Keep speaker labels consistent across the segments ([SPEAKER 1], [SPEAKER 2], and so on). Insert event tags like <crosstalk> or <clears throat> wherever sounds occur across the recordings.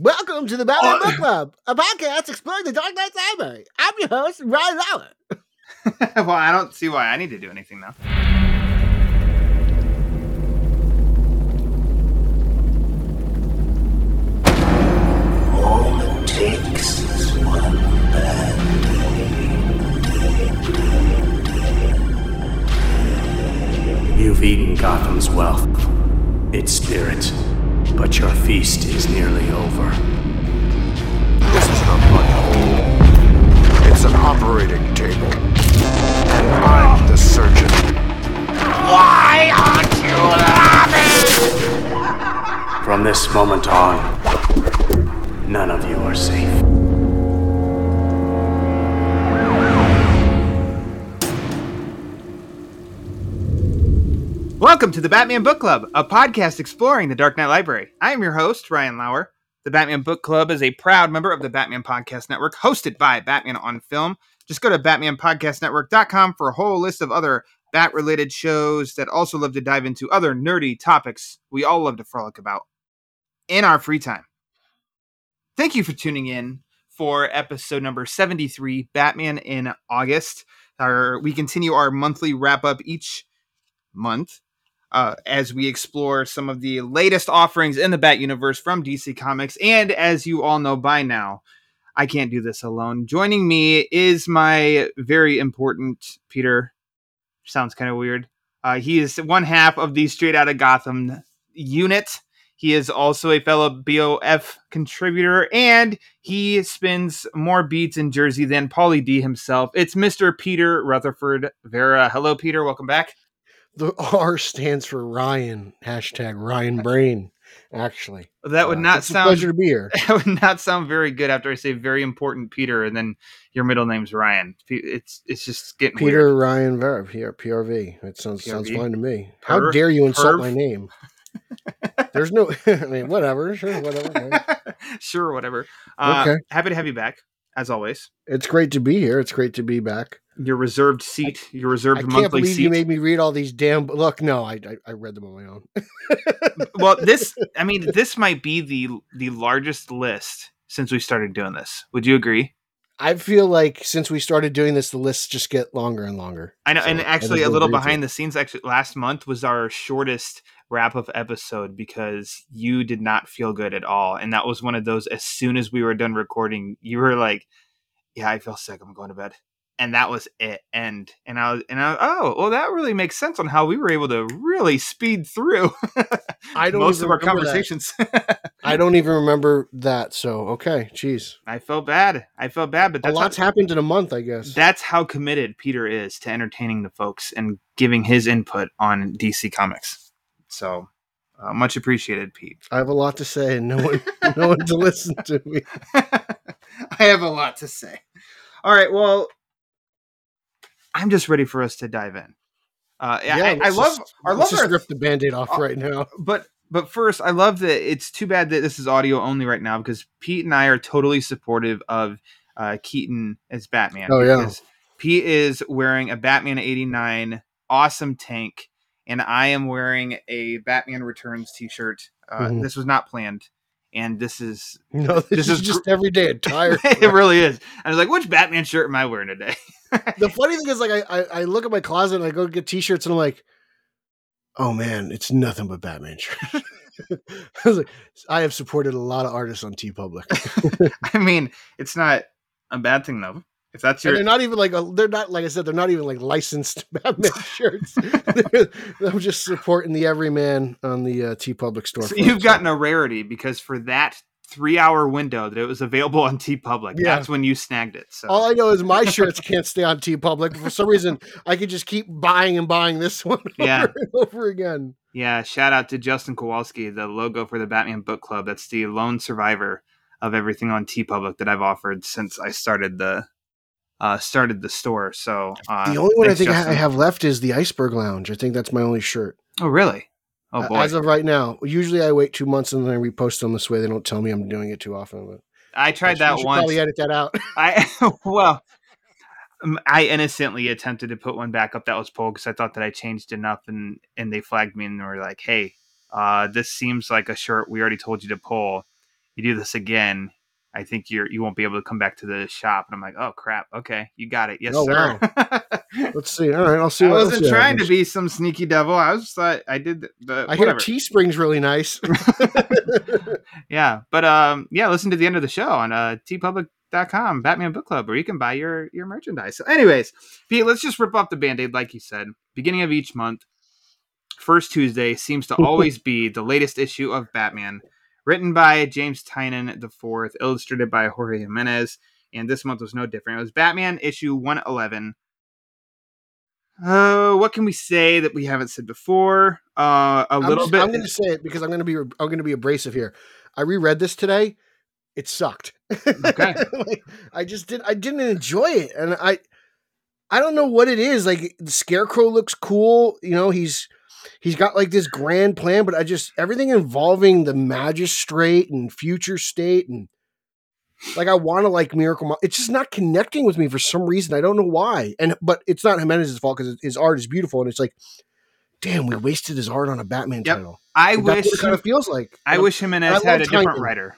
[SPEAKER 1] Welcome to the Batman oh. Book Club, a podcast exploring the Dark Knight's library. I'm your host, Ryan Lauer. <laughs>
[SPEAKER 2] well, I don't see why I need to do anything now.
[SPEAKER 3] All it takes is one bad day.
[SPEAKER 4] You've eaten Gotham's wealth, its spirit, but your feast is nearly over.
[SPEAKER 5] This is not my home. It's an operating table. And I'm the surgeon.
[SPEAKER 3] Why aren't you laughing? <laughs>
[SPEAKER 4] From this moment on, none of you are safe.
[SPEAKER 2] Welcome to the Batman Book Club, a podcast exploring the Dark Knight Library. I am your host, Ryan Lauer. The Batman Book Club is a proud member of the Batman Podcast Network, hosted by Batman on Film. Just go to BatmanPodcastNetwork.com for a whole list of other bat related shows that also love to dive into other nerdy topics we all love to frolic about in our free time. Thank you for tuning in for episode number 73, Batman in August. Our, we continue our monthly wrap up each month uh, as we explore some of the latest offerings in the Bat universe from DC Comics. And as you all know by now, I can't do this alone. Joining me is my very important Peter. Sounds kind of weird. Uh, he is one half of the Straight Outta Gotham unit. He is also a fellow BOF contributor, and he spins more beats in Jersey than Pauly D himself. It's Mr. Peter Rutherford Verra. Hello, Peter. Welcome back.
[SPEAKER 1] The R stands for Ryan. Hashtag Ryan Brain. Actually,
[SPEAKER 2] That would
[SPEAKER 1] Uh,
[SPEAKER 2] not
[SPEAKER 1] it's
[SPEAKER 2] sound
[SPEAKER 1] a pleasure to be here. <laughs>
[SPEAKER 2] that would not sound very good after I say very important Peter and then your middle name's Ryan. It's it's just getting
[SPEAKER 1] Peter
[SPEAKER 2] weird.
[SPEAKER 1] Ryan Verra here, PRV. It sounds sounds fine to me. How dare you insult
[SPEAKER 2] Perv?
[SPEAKER 1] my name? <laughs> There's no. <laughs> I mean, whatever. Sure, whatever.
[SPEAKER 2] sure, whatever. Uh,
[SPEAKER 1] Okay.
[SPEAKER 2] Happy to have you back, as always.
[SPEAKER 1] It's great to be here. It's great to be back.
[SPEAKER 2] Your reserved seat, your reserved
[SPEAKER 1] I can't
[SPEAKER 2] monthly
[SPEAKER 1] believe
[SPEAKER 2] seat.
[SPEAKER 1] you made me read all these damn. Look, no, I I, I read them on my own. <laughs>
[SPEAKER 2] well, this I mean, this might be the the largest list since we started doing this. Would you agree?
[SPEAKER 1] I feel like since we started doing this, the lists just get longer and longer.
[SPEAKER 2] I know,
[SPEAKER 1] So,
[SPEAKER 2] and actually, a little behind the scenes. Actually, last month was our shortest wrap up episode because you did not feel good at all, and that was one of those. As soon as we were done recording, you were like, "Yeah, I feel sick. I'm going to bed," and that was it. And and I was and I oh well, that really makes sense on how we were able to really speed through
[SPEAKER 1] I <laughs> don't
[SPEAKER 2] most of our conversations. <laughs>
[SPEAKER 1] I don't even remember that. So okay, jeez,
[SPEAKER 2] I felt bad. I felt bad, but
[SPEAKER 1] a
[SPEAKER 2] that's
[SPEAKER 1] lot's
[SPEAKER 2] how,
[SPEAKER 1] happened in a month, I guess.
[SPEAKER 2] that's how committed Peter is to entertaining the folks and giving his input on DC Comics. So uh, much appreciated, Pete.
[SPEAKER 1] I have a lot to say, and no one, no one to listen to me. <laughs>
[SPEAKER 2] I have a lot to say. All right, well, I'm just ready for us to dive in. Uh, yeah, I, I love,
[SPEAKER 1] just-
[SPEAKER 2] I
[SPEAKER 1] let's
[SPEAKER 2] love
[SPEAKER 1] just
[SPEAKER 2] our
[SPEAKER 1] rip the band-aid off
[SPEAKER 2] uh,
[SPEAKER 1] right now.
[SPEAKER 2] but but first i love that it's too bad that this is audio only right now because pete and i are totally supportive of uh keaton as batman
[SPEAKER 1] Oh, yeah.
[SPEAKER 2] pete is wearing a batman 89 awesome tank and i am wearing a batman returns t-shirt uh,
[SPEAKER 1] Mhm.
[SPEAKER 2] this was not planned and this is <laughs>
[SPEAKER 1] No, this,
[SPEAKER 2] this
[SPEAKER 1] is,
[SPEAKER 2] is
[SPEAKER 1] just everyday attire. <laughs>
[SPEAKER 2] it really is i was like which batman shirt am i wearing today <laughs>
[SPEAKER 1] the funny thing is, like, I, I I look at my closet and I go get t-shirts, and I'm like, oh man, it's nothing but Batman shirts. I was like, I have supported a lot of artists on TeePublic.
[SPEAKER 2] i mean it's not a bad thing though if that's
[SPEAKER 1] And they're not even like a, they're not like I said they're not even like licensed Batman <laughs> shirts. <laughs> I'm just supporting the everyman on the uh, TeePublic store.
[SPEAKER 2] So you've gotten a rarity because for that three hour window that it was available on TeePublic,
[SPEAKER 1] Yeah.
[SPEAKER 2] that's when you snagged it. So
[SPEAKER 1] All I know is my shirts <laughs> can't stay on TeePublic. For some reason, I could just keep buying and buying this one
[SPEAKER 2] Yeah.
[SPEAKER 1] over and over again.
[SPEAKER 2] yeah, shout out to Justin Kowalski, the logo for the Batman Book Club. That's the lone survivor of everything on TeePublic that I've offered since I started the uh started the store. So uh,
[SPEAKER 1] the only one I think I
[SPEAKER 2] Justin.
[SPEAKER 1] I have left is the Iceberg Lounge. I think that's my only shirt.
[SPEAKER 2] Oh really? Oh boy.
[SPEAKER 1] As of right now, usually I wait two months and then I repost them this way. They don't tell me I'm doing it too often. But
[SPEAKER 2] I tried
[SPEAKER 1] you
[SPEAKER 2] that
[SPEAKER 1] should
[SPEAKER 2] once.
[SPEAKER 1] Probably edit that out. <laughs>
[SPEAKER 2] I <laughs> well, um, I innocently attempted to put one back up that was pulled because I thought that I changed enough, and and they flagged me and were like, "Hey, uh, this seems like a shirt we already told you to pull. you do this again, I think you're you won't be able to come back to the shop." And I'm like, "Oh crap, okay, you got it, yes
[SPEAKER 1] Oh,
[SPEAKER 2] sir." <laughs>
[SPEAKER 1] Let's see. All right, I'll see.
[SPEAKER 2] I wasn't trying to be some sneaky devil. I was just thought I did the, the
[SPEAKER 1] I hear
[SPEAKER 2] whatever.
[SPEAKER 1] Teespring's really nice. <laughs>
[SPEAKER 2] yeah, but um, yeah, listen to the end of the show on uh teepublic.com, Batman Book Club, where you can buy your your merchandise. So, anyways, Pete, let's just rip off the band-aid, like you said. Beginning of each month, first Tuesday seems to <laughs> always be the latest issue of Batman, written by James Tynion IV, illustrated by Jorge Jimenez, and this month was no different. It was Batman issue 111. Uh, what can we say that we haven't said before? Uh, a
[SPEAKER 1] I'm
[SPEAKER 2] little
[SPEAKER 1] just-
[SPEAKER 2] bit.
[SPEAKER 1] I'm going to say it because I'm going to be I'm going to be abrasive here. I reread this today. It sucked.
[SPEAKER 2] Okay. <laughs>
[SPEAKER 1] Like, I just did. I didn't enjoy it, and I I don't know what it is. Like the Scarecrow looks cool. You know, he's he's got like this grand plan, but I just everything involving the magistrate and future state and like I want to like Miracle. Mo- It's just not connecting with me for some reason. I don't know why. And but it's not Jimenez's fault because his art is beautiful, and it's like, damn, we wasted his art on a Batman
[SPEAKER 2] Yep.
[SPEAKER 1] title.
[SPEAKER 2] I
[SPEAKER 1] And
[SPEAKER 2] wish
[SPEAKER 1] kind of feels like.
[SPEAKER 2] I wish Jimenez
[SPEAKER 1] I
[SPEAKER 2] had a
[SPEAKER 1] love
[SPEAKER 2] different writer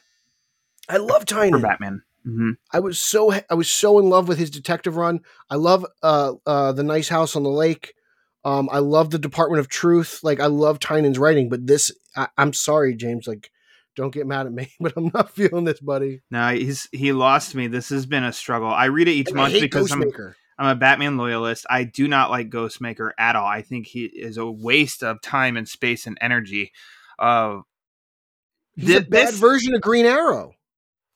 [SPEAKER 1] I love Tiny
[SPEAKER 2] for
[SPEAKER 1] Tynion.
[SPEAKER 2] Batman. hmm
[SPEAKER 1] I was so I was so in love with his detective run. I love uh uh the nice house on the lake. Um, I love the Department of Truth. Like I love Tynion's writing, but this I, I'm sorry, James. Like, don't get mad at me, <laughs> but I'm not feeling this, buddy.
[SPEAKER 2] No, he's he lost me. This has been a struggle. I read it each
[SPEAKER 1] And
[SPEAKER 2] month because I'm, I'm a Batman loyalist. I do not like Ghostmaker at all. I think he is a waste of time and space and energy. Uh,
[SPEAKER 1] He's
[SPEAKER 2] thi-
[SPEAKER 1] a bad
[SPEAKER 2] this-
[SPEAKER 1] version of Green Arrow.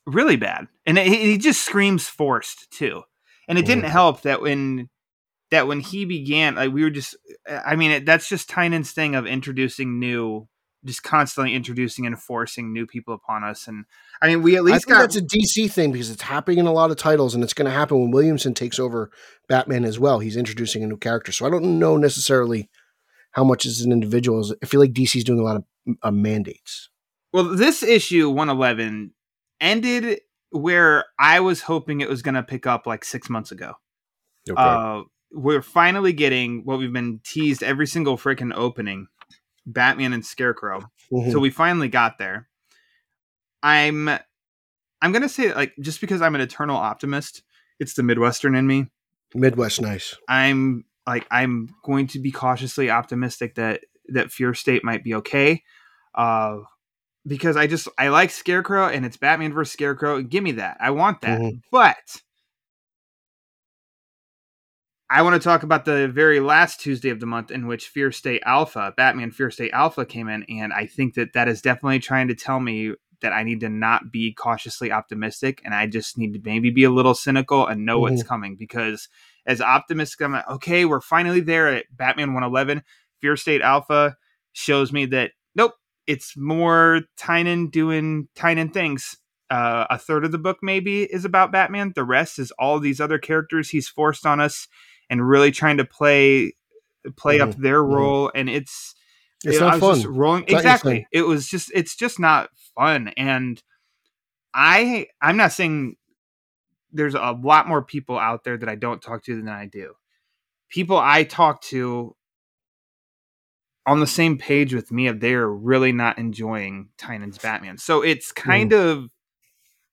[SPEAKER 2] really bad, and he just screams forced too. And it didn't
[SPEAKER 1] Mhm.
[SPEAKER 2] help that when that when he began, like we were just. I mean, it, that's just Tynion's thing of introducing new, just constantly introducing and forcing new people upon us. And I mean, we at
[SPEAKER 1] I
[SPEAKER 2] least
[SPEAKER 1] think
[SPEAKER 2] got
[SPEAKER 1] that's a DC thing because it's happening in a lot of titles, and it's going to happen when Williamson takes over Batman as well. He's introducing a new character, so I don't know necessarily how much as an individual. I feel like DC's doing a lot of uh, mandates.
[SPEAKER 2] Well, this issue 111 ended where I was hoping it was going to pick up like six months ago. Uh, we're finally getting what we've been teased every single freaking opening Batman and Scarecrow.
[SPEAKER 1] Mhm.
[SPEAKER 2] So we finally got there. I'm I'm to say like just because I'm an eternal optimist, it's the Midwestern in me.
[SPEAKER 1] Midwest, nice.
[SPEAKER 2] I'm like I'm going to be cautiously optimistic that that Fear State might be okay. Uh because I just I like Scarecrow and it's Batman versus Scarecrow. Give me that. I want that.
[SPEAKER 1] Mhm.
[SPEAKER 2] But I want to talk about the very last Tuesday of the month in which Fear State Alpha, Batman Fear State Alpha came in and I think that that is definitely trying to tell me that I need to not be cautiously optimistic and I just need to maybe be a little cynical and know what's coming because as optimistic I'm like, okay, we're finally there at Batman 111. Fear State Alpha shows me that nope, it's more Tynion doing Tynion things. Uh, a third of the book maybe is about Batman. The rest is all these other characters he's forced on us and really trying to play play up their
[SPEAKER 1] mhm.
[SPEAKER 2] role. And it's
[SPEAKER 1] It's
[SPEAKER 2] know,
[SPEAKER 1] not
[SPEAKER 2] I was just
[SPEAKER 1] fun.
[SPEAKER 2] rolling
[SPEAKER 1] It's
[SPEAKER 2] exactly. It was just it's just not fun. And I I'm not saying there's a lot more people out there that I don't talk to than I do. People I talk to on the same page with me if they're really not enjoying Tynion's Batman. So it's kind of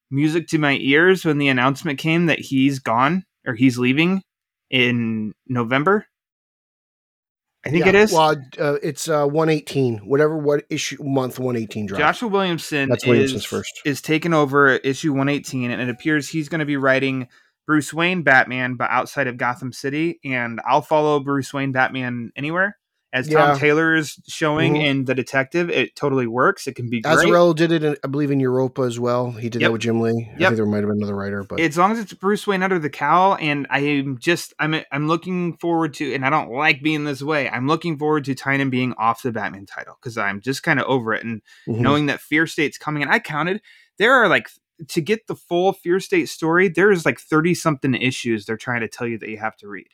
[SPEAKER 2] music to my ears when the announcement came that he's gone or he's leaving in November. I think it
[SPEAKER 1] Yeah,
[SPEAKER 2] is.
[SPEAKER 1] Well, uh, it's uh, 118, whatever what issue month 118 drops.
[SPEAKER 2] Joshua Williamson
[SPEAKER 1] That's Williamson's
[SPEAKER 2] is,
[SPEAKER 1] first.
[SPEAKER 2] is taking over issue 118, and it appears he's going to be writing Bruce Wayne Batman, but outside of Gotham City. And I'll follow Bruce Wayne Batman anywhere. As Tom
[SPEAKER 1] Yeah.
[SPEAKER 2] Taylor is showing
[SPEAKER 1] Mhm.
[SPEAKER 2] in The Detective, it totally works. It can be great.
[SPEAKER 1] Azzarello did it, in, I believe, in Europa as well. He did
[SPEAKER 2] Yep.
[SPEAKER 1] that with Jim Lee. I think there might have been another writer, but
[SPEAKER 2] as long as it's Bruce Wayne under the cowl, and I'm just I'm I'm looking forward to, and I don't like being this way. I'm looking forward to Tynion being off the Batman title because I'm just kind of over it, and
[SPEAKER 1] Mhm.
[SPEAKER 2] knowing that Fear State's coming. And I counted there are like to get the full Fear State story, there's like thirty something issues they're trying to tell you that you have to read,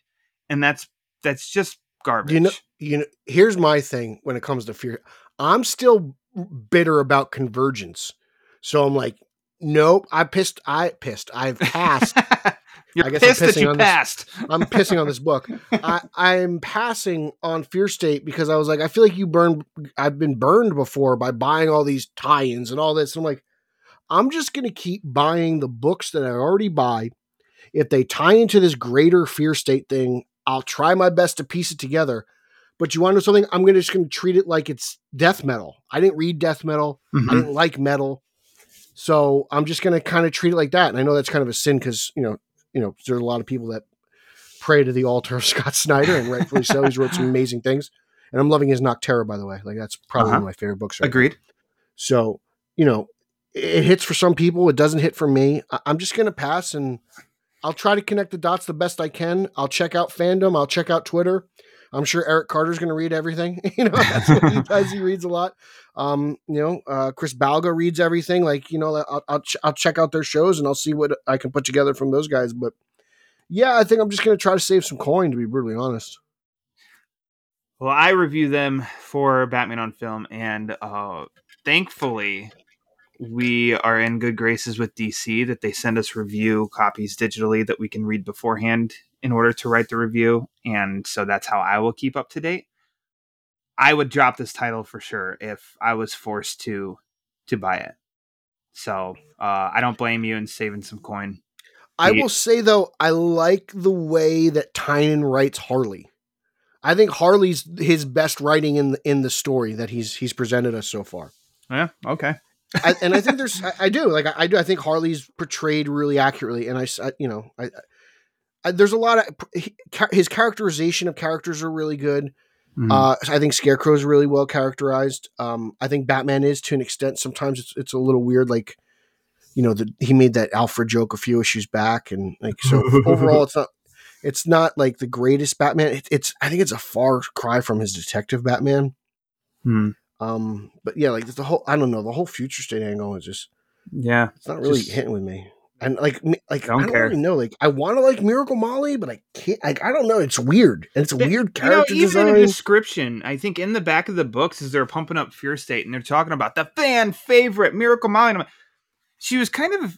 [SPEAKER 2] and that's that's just garbage.
[SPEAKER 1] you know, you know, here's my thing when it comes to fear. I'm still bitter about convergence, so I'm like, nope. I pissed. I pissed. I've passed. <laughs>
[SPEAKER 2] You're
[SPEAKER 1] I guess I'm
[SPEAKER 2] pissed that
[SPEAKER 1] pissing
[SPEAKER 2] you
[SPEAKER 1] on this-
[SPEAKER 2] passed.
[SPEAKER 1] I'm pissing on this book. <laughs> I, I'm passing on Fear State because I was like, I feel like you burned. I've been burned before by buying all these tie-ins and all this. I'm like, I'm just going to keep buying the books that I already buy. If they tie into this greater fear state thing, I'll try my best to piece it together. But you want to know something? I'm gonna just going to treat it like it's death metal. I didn't read death metal. I
[SPEAKER 2] Mhm.
[SPEAKER 1] didn't like metal, so I'm just going to kind of treat it like that. And I know that's kind of a sin because you know, you know, there's a lot of people that pray to the altar of <laughs> Scott Snyder, and rightfully so. He's wrote some <laughs> amazing things, and I'm loving his Nocterra, by the way. Like that's probably one
[SPEAKER 2] Uh-huh.
[SPEAKER 1] of my favorite books. Right now.
[SPEAKER 2] Agreed.
[SPEAKER 1] So, you know, it hits for some people, it doesn't hit for me. I- I'm just going to pass and I'll try to connect the dots the best I can. I'll check out fandom, I'll check out Twitter. I'm sure Eric Carter's going to read everything. <laughs> you know, that's what he <laughs> does. He reads a lot. Um, you know, uh, Chris Balga reads everything. Like, you know, I'll, I'll, ch- I'll check out their shows and I'll see what I can put together from those guys. But yeah, I think I'm just going to try to save some coin, to be brutally honest.
[SPEAKER 2] Well, I review them for Batman on Film, and uh, thankfully, we are in good graces with DC that they send us review copies digitally that we can read beforehand in order to write the review, and so that's how I will keep up to date. I would drop this title for sure if I was forced to to buy it. So uh, I don't blame you in saving some coin.
[SPEAKER 1] I will say though, I like the way that Tynion writes Harley. I think Harley's his best writing in the, in the story that he's he's presented us so far.
[SPEAKER 2] Yeah. Okay.
[SPEAKER 1] I, and I think there's I, I do like I, I do I think Harley's portrayed really accurately, and I, I- you know I, I there's a lot of his characterization of characters are really good.
[SPEAKER 2] Mhm.
[SPEAKER 1] Uh, I think Scarecrow's really well characterized. Um, I think Batman is to an extent. Sometimes it's it's a little weird, like you know, the, he made that Alfred joke a few issues back, and like so <laughs> overall, it's not it's not like the greatest Batman. It, it's I think it's a far cry from his Detective Batman.
[SPEAKER 2] Hmm.
[SPEAKER 1] Um, but yeah, like the whole I don't know the whole future state angle is just
[SPEAKER 2] Yeah.
[SPEAKER 1] it's not really
[SPEAKER 2] Just-
[SPEAKER 1] hitting with me. And like, me- like
[SPEAKER 2] Don't
[SPEAKER 1] I don't
[SPEAKER 2] care.
[SPEAKER 1] really know. Like, I want to like Miracle Molly, but I can't. Like, I don't know. It's weird, and it's a weird
[SPEAKER 2] You know,
[SPEAKER 1] character
[SPEAKER 2] even in
[SPEAKER 1] design.
[SPEAKER 2] the description, I think in the back of the books, is they're pumping up Fear State and they're talking about the fan favorite Miracle Molly, like, she was kind of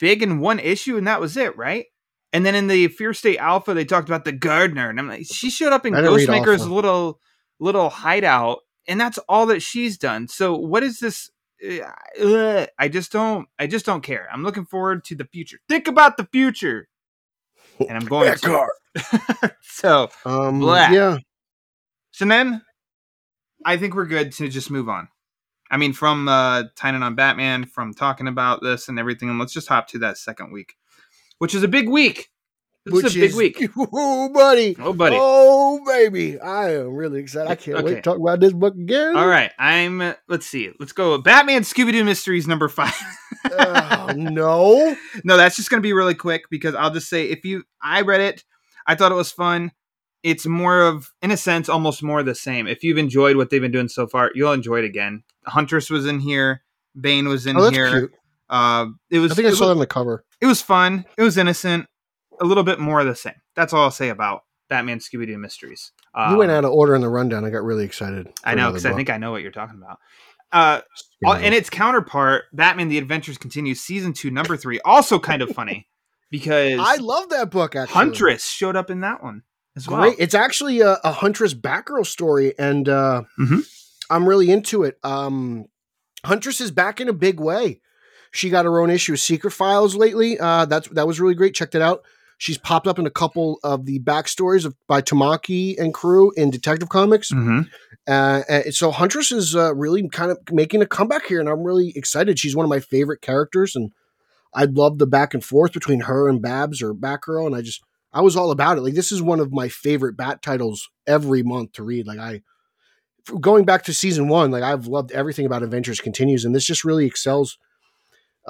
[SPEAKER 2] big in one issue, and that was it, right? And then in the Fear State Alpha, they talked about the gardener, and I'm like, she showed up in
[SPEAKER 1] I didn't read
[SPEAKER 2] Ghostmaker's little little hideout, and that's all that she's done. So what is this? Uh, I just don't. I just don't care. I'm looking forward to the future. Think about the future, and I'm going
[SPEAKER 1] That
[SPEAKER 2] to.
[SPEAKER 1] car. <laughs>
[SPEAKER 2] so
[SPEAKER 1] Um,
[SPEAKER 2] Blah.
[SPEAKER 1] yeah,
[SPEAKER 2] so then, I think we're good to just move on. I mean, from uh, Tynion on Batman, from talking about this and everything, and let's just hop to that second week, which is a big week. This
[SPEAKER 1] which
[SPEAKER 2] is a big
[SPEAKER 1] is
[SPEAKER 2] week. <laughs>
[SPEAKER 1] Oh, buddy.
[SPEAKER 2] Oh, buddy.
[SPEAKER 1] Oh, baby. I am really excited. I can't wait to talk about this book again.
[SPEAKER 2] All right, I'm. uh, Let's see. Let's go. Batman Scooby Doo Mysteries number five.
[SPEAKER 1] oh, <laughs> no.
[SPEAKER 2] no, that's just going to be really quick because I'll just say if you, I read it, I thought it was fun. It's more of, in a sense, almost more the same. If you've enjoyed what they've been doing so far, you'll enjoy it again. Huntress was in here. Bane was in
[SPEAKER 1] Oh, that's
[SPEAKER 2] here.
[SPEAKER 1] cute.
[SPEAKER 2] Uh, it was.
[SPEAKER 1] I think I
[SPEAKER 2] it
[SPEAKER 1] saw
[SPEAKER 2] was,
[SPEAKER 1] that on the cover.
[SPEAKER 2] it was fun. It was innocent. A little bit more of the same. That's all I'll say about Batman Scooby Doo Mysteries.
[SPEAKER 1] you went
[SPEAKER 2] Um,
[SPEAKER 1] out of order in the rundown. I got really excited.
[SPEAKER 2] I know because I think I know what you're talking about. Uh, uh, and its counterpart, Batman: The Adventures Continue, season two, number three, also kind of funny <laughs> because
[SPEAKER 1] I love that book, actually.
[SPEAKER 2] Huntress showed up in that one as well.
[SPEAKER 1] Great. It's actually a, a Huntress Batgirl story, and uh,
[SPEAKER 2] Mhm.
[SPEAKER 1] I'm really into it. Um, Huntress is back in a big way. She got her own issue of Secret Files lately. Uh, that's that was really great. Checked it out. She's popped up in a couple of the backstories of by Tamaki and crew in Detective Comics.
[SPEAKER 2] Mhm.
[SPEAKER 1] Uh, and so Huntress is uh, really kind of making a comeback here, and I'm really excited. She's one of my favorite characters, and I love the back and forth between her and Babs or Batgirl, and I just I was all about it. Like this is one of my favorite Bat titles every month to read. Like I going back to season one, like I've loved everything about Adventures Continues, and this just really excels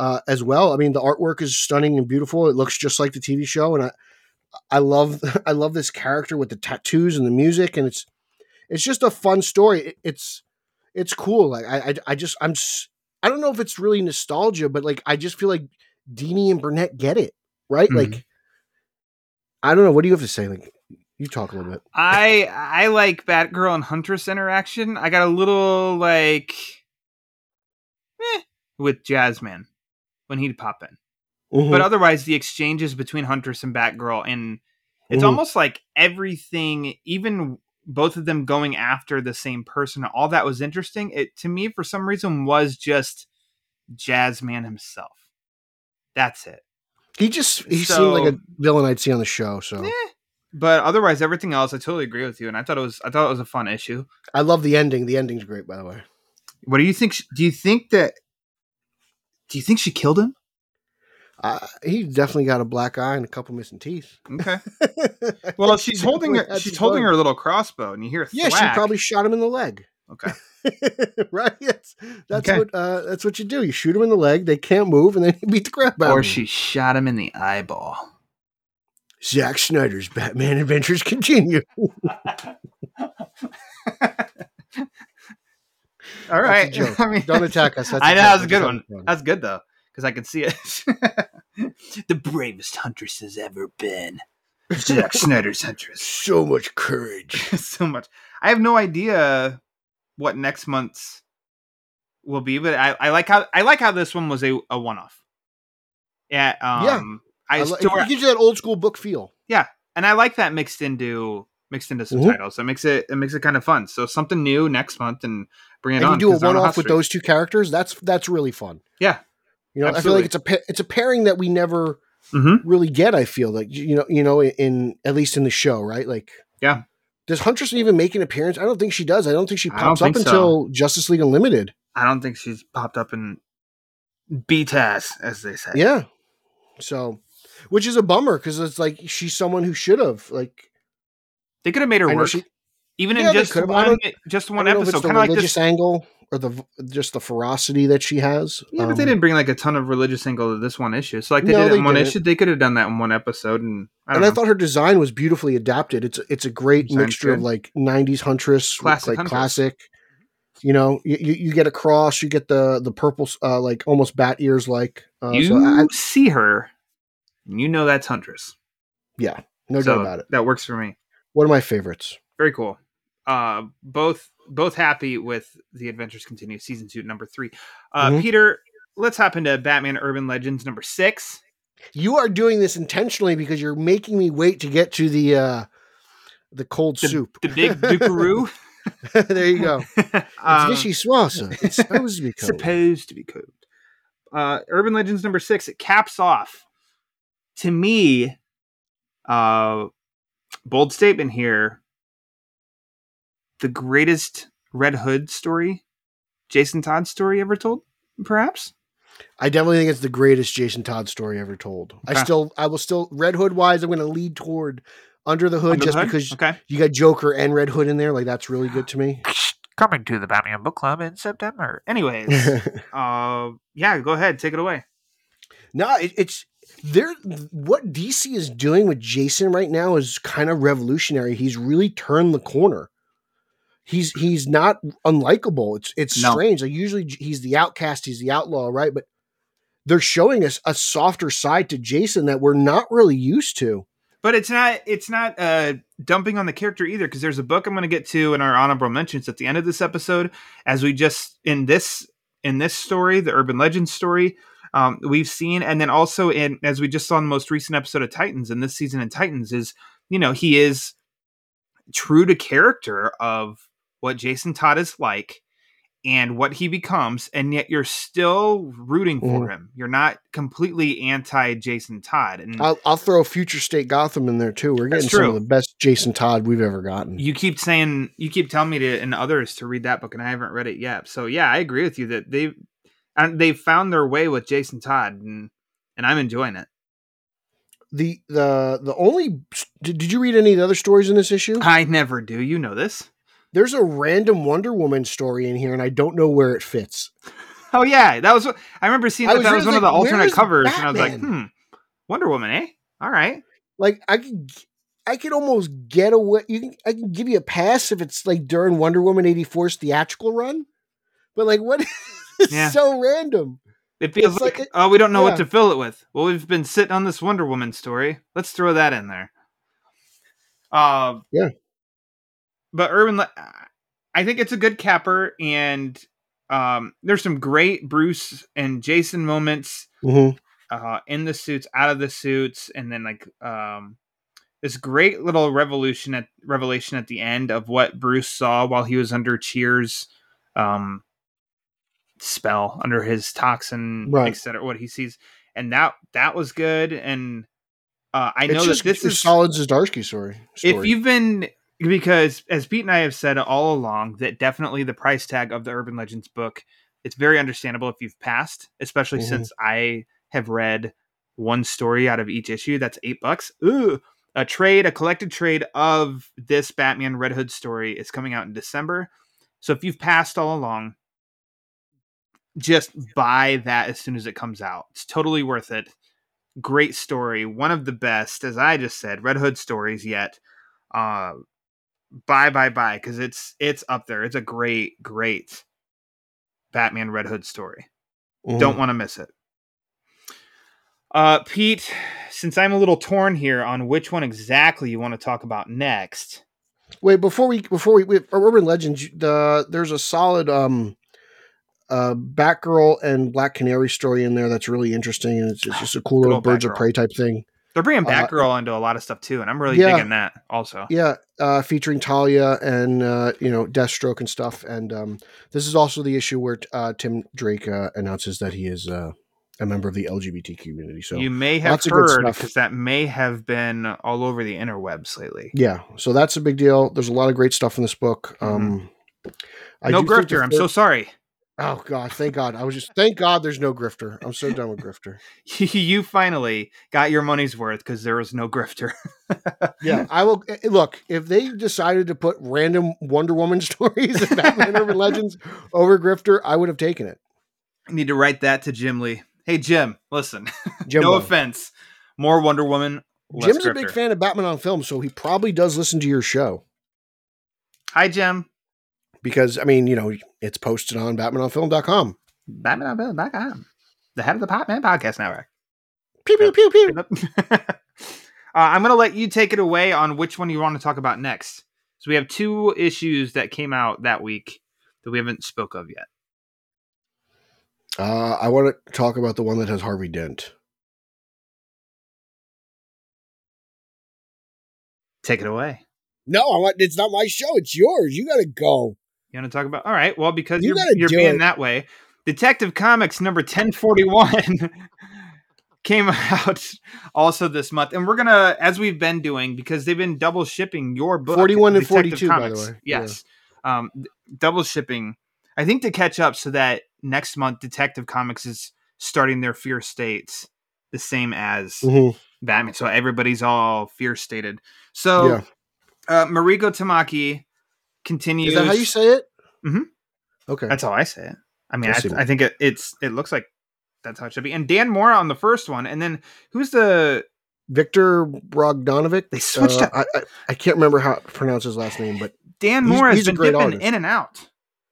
[SPEAKER 1] uh, as well. I mean, the artwork is stunning and beautiful. It looks just like the TV show, and I I love <laughs> I love this character with the tattoos and the music, and it's it's just a fun story. It- it's it's cool. Like I I, I just I'm I don't know if it's really nostalgia, but like I just feel like Dini and Burnett get it right.
[SPEAKER 2] Mhm.
[SPEAKER 1] Like I don't know. What do you have to say? Like you talk a little bit.
[SPEAKER 2] I I like Batgirl and Huntress interaction. I got a little like eh, with Jasmine when he'd pop in.
[SPEAKER 1] Mhm.
[SPEAKER 2] but otherwise the exchanges between huntress and batgirl and it's
[SPEAKER 1] Mhm.
[SPEAKER 2] almost like everything even both of them going after the same person all that was interesting it to me for some reason was just Jazzman himself. That's it.
[SPEAKER 1] He just he seemed like a villain I'd see on the show. So
[SPEAKER 2] Eh. But otherwise, everything else, I totally agree with you, and I thought it was I thought it was a fun issue.
[SPEAKER 1] I love the ending. The ending's great, by the way.
[SPEAKER 2] What do you think? Do you think that? Do you think she killed him?
[SPEAKER 1] Uh, he definitely got a black eye and a couple missing teeth.
[SPEAKER 2] Okay. <laughs> Well, she's holding her, she's holding her little crossbow, and you hear a
[SPEAKER 1] Yeah, she probably shot him in the leg.
[SPEAKER 2] Okay. <laughs>
[SPEAKER 1] right? Yes. That's
[SPEAKER 2] Okay.
[SPEAKER 1] what uh, that's what you do. You shoot them in the leg, they can't move, and then you <laughs> beat the crap out
[SPEAKER 2] Or
[SPEAKER 1] of them.
[SPEAKER 2] she shot him in the eyeball.
[SPEAKER 1] Zack Snyder's Batman adventures continue.
[SPEAKER 2] All right. <laughs> I mean,
[SPEAKER 1] Don't attack us. That's
[SPEAKER 2] I know
[SPEAKER 1] joke.
[SPEAKER 2] that was a good
[SPEAKER 1] just
[SPEAKER 2] one. That's good though, because I can see it. <laughs> the bravest huntress has ever been. Zack <laughs> Snyder's huntress.
[SPEAKER 1] So much courage.
[SPEAKER 2] so much. I have no idea what next month's will be, but I, I like how I like how this one was a, a one off. Yeah. Um,
[SPEAKER 1] Yeah.
[SPEAKER 2] I,
[SPEAKER 1] I li-
[SPEAKER 2] still,
[SPEAKER 1] it gives you that old school book feel.
[SPEAKER 2] Yeah, and I like that mixed into mixed into
[SPEAKER 1] some
[SPEAKER 2] subtitles. So it makes it it makes it kind of fun. So something new next month and bring it
[SPEAKER 1] and
[SPEAKER 2] on.
[SPEAKER 1] you do a one off with those two characters. That's that's really fun.
[SPEAKER 2] Yeah.
[SPEAKER 1] You know, I feel like it's a it's a pairing that we never
[SPEAKER 2] Mhm.
[SPEAKER 1] really get. I feel like you know you know in at least in the show, right? Like
[SPEAKER 2] Yeah.
[SPEAKER 1] Does Huntress even make an appearance? I don't think she does. I don't think she pops up
[SPEAKER 2] think so.
[SPEAKER 1] until Justice League Unlimited.
[SPEAKER 2] I don't think she's popped up in BTAS, as they say.
[SPEAKER 1] Yeah. So, which is a bummer because it's like she's someone who should have like
[SPEAKER 2] They could have made her work,
[SPEAKER 1] she-
[SPEAKER 2] even
[SPEAKER 1] Yeah,
[SPEAKER 2] in just one, just one
[SPEAKER 1] don't know if it's
[SPEAKER 2] episode, kind of like this.
[SPEAKER 1] angle or the just the ferocity that she has.
[SPEAKER 2] Yeah, but they
[SPEAKER 1] Um,
[SPEAKER 2] didn't bring like a ton of religious angle to this one issue. So like they
[SPEAKER 1] No,
[SPEAKER 2] did it in one
[SPEAKER 1] didn't.
[SPEAKER 2] issue, they could have done that in one episode. And I don't
[SPEAKER 1] and
[SPEAKER 2] know.
[SPEAKER 1] I thought her design was beautifully adapted. It's it's a great
[SPEAKER 2] Design's
[SPEAKER 1] mixture of like '90s Huntress, with,
[SPEAKER 2] Classic
[SPEAKER 1] like
[SPEAKER 2] Huntress.
[SPEAKER 1] classic. You know, you, you get a cross, you get the the purple, uh, like almost bat ears, like. Uh,
[SPEAKER 2] you
[SPEAKER 1] so I,
[SPEAKER 2] see her, and you know that's Huntress.
[SPEAKER 1] yeah, no
[SPEAKER 2] so
[SPEAKER 1] doubt about it.
[SPEAKER 2] That works for me.
[SPEAKER 1] One of my favorites.
[SPEAKER 2] Very cool. Uh, both both happy with the Adventures Continue season two, number three. Uh,
[SPEAKER 1] Mhm.
[SPEAKER 2] Peter, let's hop into Batman Urban Legends number six.
[SPEAKER 1] You are doing this intentionally because you're making me wait to get to the uh the cold
[SPEAKER 2] The-
[SPEAKER 1] soup.
[SPEAKER 2] The big Bukaroo. <laughs>
[SPEAKER 1] there you go. <laughs> It's
[SPEAKER 2] Um,
[SPEAKER 1] vichyssoise. It's supposed to be cold.
[SPEAKER 2] supposed to be cooked. Uh, Urban Legends number six. It caps off. To me, uh, bold statement here. The greatest Red Hood story, Jason Todd story ever told, perhaps.
[SPEAKER 1] I definitely think it's the greatest Jason Todd story ever told. I still, I will still, Red Hood wise, I'm going to lead toward Under the Hood
[SPEAKER 2] Under the
[SPEAKER 1] just
[SPEAKER 2] Hood?
[SPEAKER 1] because
[SPEAKER 2] okay.
[SPEAKER 1] you got Joker and Red Hood in there. Like that's really good to me. <sighs>
[SPEAKER 2] Coming to the Batman Book Club in September. Anyways, <laughs> uh, yeah, go ahead, take it away.
[SPEAKER 1] no, it, it's there. What DC is doing with Jason right now is kind of revolutionary. He's really turned the corner. He's he's not unlikable. It's it's
[SPEAKER 2] No.
[SPEAKER 1] strange. Like usually he's the outcast, he's the outlaw, right? But they're showing us a softer side to Jason that we're not really used to.
[SPEAKER 2] But it's not it's not uh dumping on the character either because there's a book I'm going to get to in our honorable mentions at the end of this episode as we just in this in this story the urban legend story um, we've seen and then also in as we just saw in the most recent episode of Titans and this season in Titans is you know he is true to character of what Jason Todd is like and what he becomes and yet you're still rooting for
[SPEAKER 1] Mhm.
[SPEAKER 2] him you're not completely anti Jason Todd and
[SPEAKER 1] I'll, I'll throw Future State Gotham in there too. We're getting some of the best Jason Todd we've ever gotten.
[SPEAKER 2] you keep saying you keep telling me to and others to read that book and i haven't read it yet so yeah i agree with you that they've and they've found their way with jason todd and and i'm enjoying it
[SPEAKER 1] the the the only did, did you read any of the other stories in this issue?
[SPEAKER 2] i never do you know this
[SPEAKER 1] There's a random Wonder Woman story in here, and I don't know where it fits. <laughs>
[SPEAKER 2] oh yeah that was what i remember seeing that
[SPEAKER 1] was
[SPEAKER 2] that was one of the alternate covers and i was like hmm wonder woman eh all right
[SPEAKER 1] Like I could I could almost get away. You can I can give you a pass if it's like during Wonder Woman 84's theatrical run, but like what? <laughs> it's
[SPEAKER 2] Yeah.
[SPEAKER 1] so random.
[SPEAKER 2] it feels
[SPEAKER 1] It's
[SPEAKER 2] like,
[SPEAKER 1] like-
[SPEAKER 2] oh we don't know
[SPEAKER 1] yeah.
[SPEAKER 2] what to fill it with well we've been sitting on this wonder woman story let's throw that in there uh
[SPEAKER 1] Yeah.
[SPEAKER 2] but urban Le- i think it's a good capper and um there's some great bruce and jason moments
[SPEAKER 1] Mhm.
[SPEAKER 2] uh in the suits out of the suits and then like um this great little revolution at revelation at the end of what bruce saw while he was under cheers um spell under his toxin,
[SPEAKER 1] Right.
[SPEAKER 2] etc. What he sees, and that that was good. And uh, I know
[SPEAKER 1] it's just
[SPEAKER 2] that this is
[SPEAKER 1] solid Zdarsky story.
[SPEAKER 2] if you've been because as Pete and I have said all along that definitely the price tag of the Urban Legends book it's very understandable if you've passed, especially
[SPEAKER 1] Mhm.
[SPEAKER 2] since I have read one story out of each issue. That's eight bucks. Ooh, a trade, a collected trade of this Batman Red Hood story is coming out in December. So if you've passed all along, just buy that as soon as it comes out. It's totally worth it. Great story, one of the best, as I just said, Red Hood stories yet. Uh, buy, buy, buy, because it's it's up there. It's a great, great Batman Red Hood story. Don't want to miss it. Uh, Pete, since I'm a little torn here on which one exactly you want to talk about next,
[SPEAKER 1] Wait, before we before we, we Urban Legends, the there's a solid um uh Batgirl and Black Canary story in there that's really interesting and it's, it's just a cool little birds of prey type thing.
[SPEAKER 2] they're bringing
[SPEAKER 1] Uh,
[SPEAKER 2] Batgirl into a lot of stuff too, and I'm really
[SPEAKER 1] Yeah.
[SPEAKER 2] digging that also.
[SPEAKER 1] Yeah, uh featuring Talia and uh you know Deathstroke and stuff and um this is also the issue where uh Tim Drake uh, announces that he is uh a member of the LGBT community. So
[SPEAKER 2] you may have heard because that may have been all over the interwebs lately.
[SPEAKER 1] yeah, so that's a big deal. There's a lot of great stuff in this book. Um I
[SPEAKER 2] no
[SPEAKER 1] do think the
[SPEAKER 2] grifter. I'm so sorry.
[SPEAKER 1] Oh God! Thank God! I was just thank God there's no grifter. I'm so done with grifter. <laughs>
[SPEAKER 2] you finally got your money's worth because there was no grifter.
[SPEAKER 1] Yeah, <laughs> I will eh, look if they decided to put random Wonder Woman <laughs> stories in Batman Urban Legends over grifter. I would have taken it.
[SPEAKER 2] I need to write that to Jim Lee. Hey Jim, listen.
[SPEAKER 1] Jimbo.
[SPEAKER 2] no offense. More Wonder Woman. less
[SPEAKER 1] Jim's a big fan of Batman on film, so he probably does listen to your show
[SPEAKER 2] Hi Jim.
[SPEAKER 1] Because I mean, you know, it's posted on BatmanOnFilm.com.
[SPEAKER 2] Batman on Bill, back on. The head of the Pop Man Podcast Network.
[SPEAKER 1] Pew pew pew pew. <laughs>
[SPEAKER 2] uh, I'm going to let you take it away on which one you want to talk about next. So we have two issues that came out that week that we haven't spoke of yet.
[SPEAKER 1] Uh, I want to talk about the one that has Harvey Dent.
[SPEAKER 2] Take it away.
[SPEAKER 1] No, I want. It's not my show. It's yours. You got to go.
[SPEAKER 2] You want to talk about? All right. Well, because
[SPEAKER 1] You
[SPEAKER 2] are you're being
[SPEAKER 1] it.
[SPEAKER 2] that way, Detective Comics number 1041 <laughs> came out also this month, and we're gonna, as we've been doing, because they've been double shipping your book,
[SPEAKER 1] 41 and
[SPEAKER 2] Detective
[SPEAKER 1] 42, by the way. Yeah.
[SPEAKER 2] Yes, um, double shipping. I think to catch up, so that next month Detective Comics is starting their fear states the same as
[SPEAKER 1] Mhm.
[SPEAKER 2] Batman, so everybody's all fear stated. So,
[SPEAKER 1] Yeah.
[SPEAKER 2] uh, Mariko Tamaki continues.
[SPEAKER 1] Is that how you say it?
[SPEAKER 2] Mhm.
[SPEAKER 1] Okay.
[SPEAKER 2] That's how I say it. I mean, I, I think it, it's it looks like that's how it should be. And Dan Mora on the first one, and then who's the
[SPEAKER 1] Victor Brogdanovic.
[SPEAKER 2] They switched
[SPEAKER 1] Uh,
[SPEAKER 2] up.
[SPEAKER 1] I, I, I can't remember how to pronounce his last name, but
[SPEAKER 2] Dan Mora has been
[SPEAKER 1] great
[SPEAKER 2] dipping
[SPEAKER 1] artist.
[SPEAKER 2] in and out.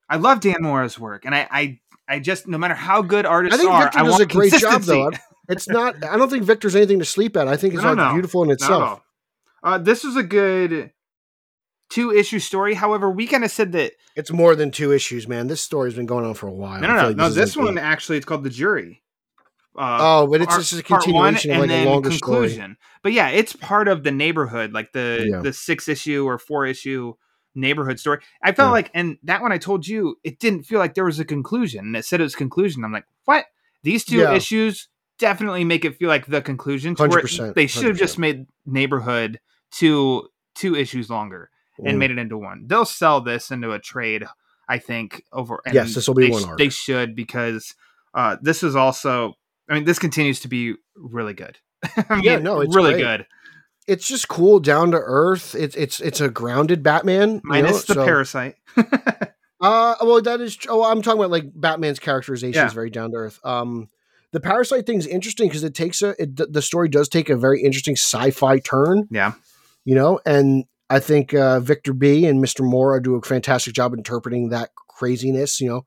[SPEAKER 2] I love Dan Mora's work, and I I, I just no matter how good artists
[SPEAKER 1] I think Victor
[SPEAKER 2] I
[SPEAKER 1] does
[SPEAKER 2] want
[SPEAKER 1] a great job, though. It's not. I don't think Victor's anything to sleep at. I think <laughs> it's
[SPEAKER 2] No, no.
[SPEAKER 1] beautiful in itself.
[SPEAKER 2] Uh, this is a good two issue story. However, we kind of said that
[SPEAKER 1] It's more than two issues, man. This story's been going on for a while.
[SPEAKER 2] no, no, no,
[SPEAKER 1] like
[SPEAKER 2] no.
[SPEAKER 1] is
[SPEAKER 2] This one actually, it's called the jury. Uh,
[SPEAKER 1] Oh, but it's
[SPEAKER 2] part-
[SPEAKER 1] just a
[SPEAKER 2] part one
[SPEAKER 1] continuation of
[SPEAKER 2] and
[SPEAKER 1] like a longer story.
[SPEAKER 2] conclusion. But yeah, it's part of the neighborhood, like the
[SPEAKER 1] Yeah.
[SPEAKER 2] the six issue or four issue neighborhood story. I felt
[SPEAKER 1] Yeah.
[SPEAKER 2] like, and that one I told you, it didn't feel like there was a conclusion. And it said it was conclusion. I'm like, what? These two
[SPEAKER 1] Yeah.
[SPEAKER 2] issues definitely make it feel like the conclusion. to where
[SPEAKER 1] 100%,
[SPEAKER 2] They should have just made neighborhood two two issues longer and
[SPEAKER 1] Mm.
[SPEAKER 2] made it into one. They'll sell this into a trade, I think. Over and
[SPEAKER 1] Yes, this will be
[SPEAKER 2] they
[SPEAKER 1] one arc.
[SPEAKER 2] They should because uh, this is also. I mean, this continues to be really good. <laughs> I mean,
[SPEAKER 1] Yeah, no, it's
[SPEAKER 2] really
[SPEAKER 1] great.
[SPEAKER 2] good.
[SPEAKER 1] It's just cool, down to earth. It's it's it's a grounded Batman. you
[SPEAKER 2] Minus
[SPEAKER 1] know,
[SPEAKER 2] the
[SPEAKER 1] so-
[SPEAKER 2] parasite. <laughs>
[SPEAKER 1] Uh, well, that is. Oh, I'm talking about like Batman's characterization
[SPEAKER 2] Yeah.
[SPEAKER 1] is very down to earth. Um, the parasite thing's interesting because it takes a it, the story does take a very interesting sci-fi turn.
[SPEAKER 2] Yeah.
[SPEAKER 1] you know, and I think uh, Victor B and Mr. Mora do a fantastic job interpreting that craziness. You know,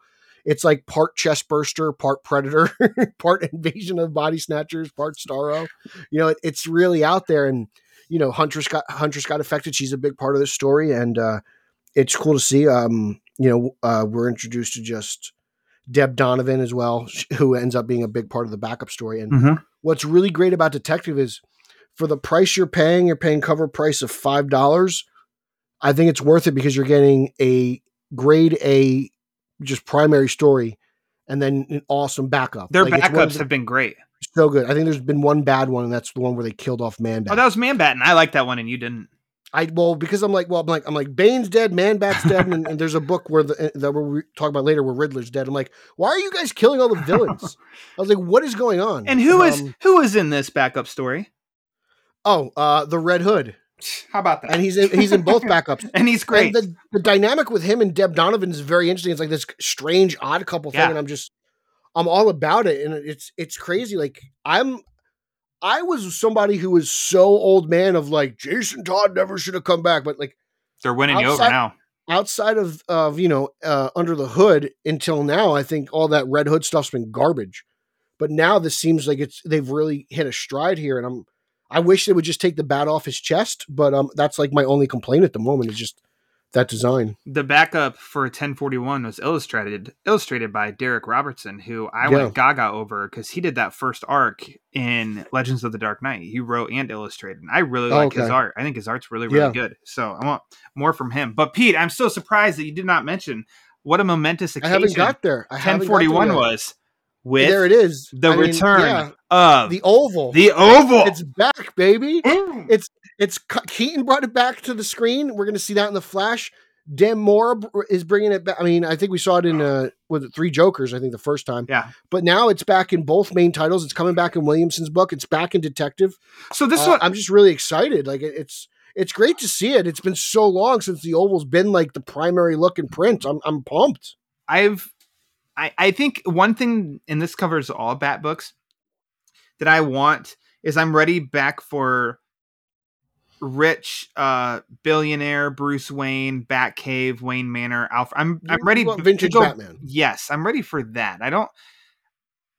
[SPEAKER 1] it's like part chest burster, part predator, <laughs> part invasion of body snatchers, part Starro. You know, it, it's really out there, and you know, Huntress got Huntress got affected. She's a big part of the story, and uh, it's cool to see. Um, you know, uh, we're introduced to just Deb Donovan as well, who ends up being a big part of the backup story. And
[SPEAKER 2] Mhm.
[SPEAKER 1] what's really great about Detective is for the price you're paying, you're paying cover price of five dollars. I think it's worth it because you're getting a grade A, just primary story and then an awesome backup.
[SPEAKER 2] Their
[SPEAKER 1] Like, it's one of
[SPEAKER 2] backups
[SPEAKER 1] the-
[SPEAKER 2] have been great.
[SPEAKER 1] so good. I think there's been one bad one, and that's the one where they killed off Man Bat.
[SPEAKER 2] Oh, that was Man Bat, and I like that one, and you didn't.
[SPEAKER 1] I well because I'm like well I'm like I'm like Bane's dead, Man Bat's dead, and, and there's a book where the that we'll talk about later where Riddler's dead. I'm like, why are you guys killing all the villains? <laughs> I was like, what is going on?
[SPEAKER 2] And who is
[SPEAKER 1] Um,
[SPEAKER 2] who is in this backup story?
[SPEAKER 1] Oh uh the Red Hood,
[SPEAKER 2] How about that?
[SPEAKER 1] and he's in, he's in both <laughs> backups.
[SPEAKER 2] and he's great.
[SPEAKER 1] And the, the dynamic with him and Deb Donovan is very interesting. It's like this strange odd couple thing,
[SPEAKER 2] Yeah.
[SPEAKER 1] and I'm just I'm all about it, and it's it's crazy. Like I'm. I was somebody who was so old man of like Jason Todd never should have come back, but like
[SPEAKER 2] They're winning you over now.
[SPEAKER 1] outside of of you know uh, under the hood until now i think all that red hood stuff's been garbage but now this seems like it's they've really hit a stride here and i'm i wish they would just take the bat off his chest but um that's like my only complaint at the moment is just that design
[SPEAKER 2] The backup for 1041 was illustrated illustrated by Derek Robertson, who I
[SPEAKER 1] Yeah.
[SPEAKER 2] went gaga over because he did that first arc in Legends of the Dark Knight. He wrote and illustrated. And I really
[SPEAKER 1] Oh,
[SPEAKER 2] like his art. I think his art's really, really
[SPEAKER 1] Yeah.
[SPEAKER 2] good. So I want more from him. But Pete, I'm so surprised that you did not mention what a momentous
[SPEAKER 1] i
[SPEAKER 2] occasion
[SPEAKER 1] haven't got there I haven't got there
[SPEAKER 2] 1041 was with
[SPEAKER 1] there it is
[SPEAKER 2] the
[SPEAKER 1] I mean,
[SPEAKER 2] return
[SPEAKER 1] yeah,
[SPEAKER 2] of
[SPEAKER 1] the oval
[SPEAKER 2] the Oval.
[SPEAKER 1] it's back baby
[SPEAKER 2] Mm.
[SPEAKER 1] it's it's Keaton brought it back to the screen. We're going to see that in the Flash. Dan Mora is bringing it back. I mean, I think we saw it in uh, with it, Three Jokers. I think the first time,
[SPEAKER 2] yeah.
[SPEAKER 1] but now it's back in both main titles. It's coming back in Williamson's book. It's back in Detective.
[SPEAKER 2] So this is
[SPEAKER 1] Uh,
[SPEAKER 2] what
[SPEAKER 1] I'm just really excited. Like it- it's it's great to see it. It's been so long since the oval's been like the primary look in print. I'm I'm pumped.
[SPEAKER 2] I've I, I think one thing and this covers all bat books that I want is I'm ready back for rich uh billionaire Bruce Wayne, Batcave, Wayne Manor, Alfred. I'm I'm ready
[SPEAKER 1] vintage
[SPEAKER 2] go-
[SPEAKER 1] Batman.
[SPEAKER 2] Yes, I'm ready for that. I don't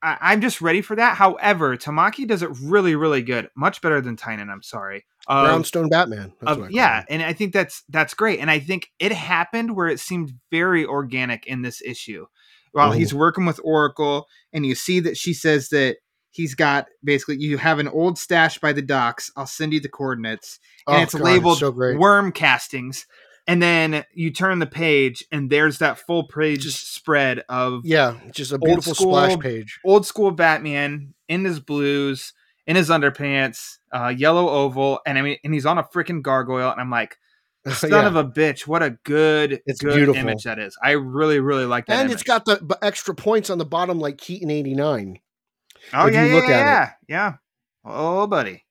[SPEAKER 2] I, I'm just ready for that. However, Tamaki does it really, really good. Much better than Tynion, I'm sorry. Um,
[SPEAKER 1] Brownstone Batman. That's
[SPEAKER 2] of- yeah, and I think that's that's great. And I think it happened where it seemed very organic in this issue. While
[SPEAKER 1] Mhm.
[SPEAKER 2] he's working with Oracle, and you see that she says that he's got basically you have an old stash by the docks. I'll send you the coordinates, and
[SPEAKER 1] Oh,
[SPEAKER 2] it's
[SPEAKER 1] God,
[SPEAKER 2] labeled
[SPEAKER 1] so
[SPEAKER 2] worm castings. And then you turn the page, and there's that full page
[SPEAKER 1] Just-
[SPEAKER 2] spread of
[SPEAKER 1] Yeah, just a beautiful
[SPEAKER 2] school-
[SPEAKER 1] splash page.
[SPEAKER 2] old school Batman in his blues, in his underpants, uh, yellow oval, and I mean, and he's on a freaking gargoyle, and I'm like, <laughs> son
[SPEAKER 1] Yeah.
[SPEAKER 2] of a bitch, what a good,
[SPEAKER 1] It's
[SPEAKER 2] good
[SPEAKER 1] beautiful.
[SPEAKER 2] image that is. I really, really like that.
[SPEAKER 1] and
[SPEAKER 2] image.
[SPEAKER 1] it's got the extra points on the bottom like Keaton 89.
[SPEAKER 2] Oh yeah,
[SPEAKER 1] you
[SPEAKER 2] yeah,
[SPEAKER 1] look at it.
[SPEAKER 2] yeah, yeah. Oh, buddy,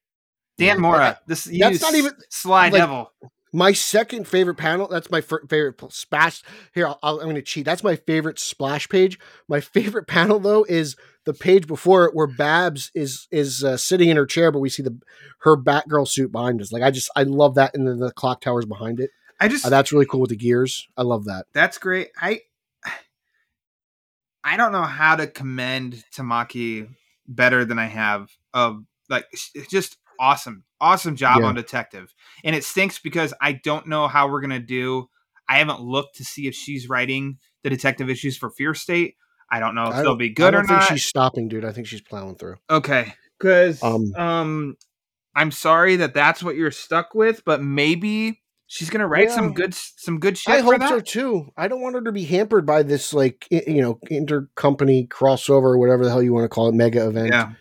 [SPEAKER 2] Dan
[SPEAKER 1] Yeah.
[SPEAKER 2] Mora. This
[SPEAKER 1] That's not even-
[SPEAKER 2] Sly
[SPEAKER 1] like-
[SPEAKER 2] Devil.
[SPEAKER 1] My second favorite panel, that's my favorite pl- splash. Here, I'll, I'll- I'm going to cheat. That's my favorite splash page. My favorite <laughs> panel, though, is the page before it where Babs is is uh, sitting in her chair, but we see the her Batgirl suit behind us. Like, I just, I love that. And then the clock towers behind it.
[SPEAKER 2] I just
[SPEAKER 1] Uh, that's really cool with the gears. I love that.
[SPEAKER 2] That's great. I <sighs> I don't know how to commend Tamaki better than I have. Of like just awesome, awesome job
[SPEAKER 1] Yeah.
[SPEAKER 2] on Detective, and it stinks because I don't know how we're gonna do. I haven't looked to see if she's writing the detective issues for Fear State. I don't know if
[SPEAKER 1] I
[SPEAKER 2] they'll
[SPEAKER 1] don't-
[SPEAKER 2] be
[SPEAKER 1] I
[SPEAKER 2] good or
[SPEAKER 1] don't think
[SPEAKER 2] not.
[SPEAKER 1] she's stopping, dude. I think she's plowing through.
[SPEAKER 2] Okay, because um,
[SPEAKER 1] Um,
[SPEAKER 2] I'm sorry that that's what you're stuck with, but maybe she's gonna write some good some good shit.
[SPEAKER 1] I hope so too. I don't want her to be hampered by this, like, you know, intercompany crossover, whatever the hell you want to call it, mega event.
[SPEAKER 2] Yeah,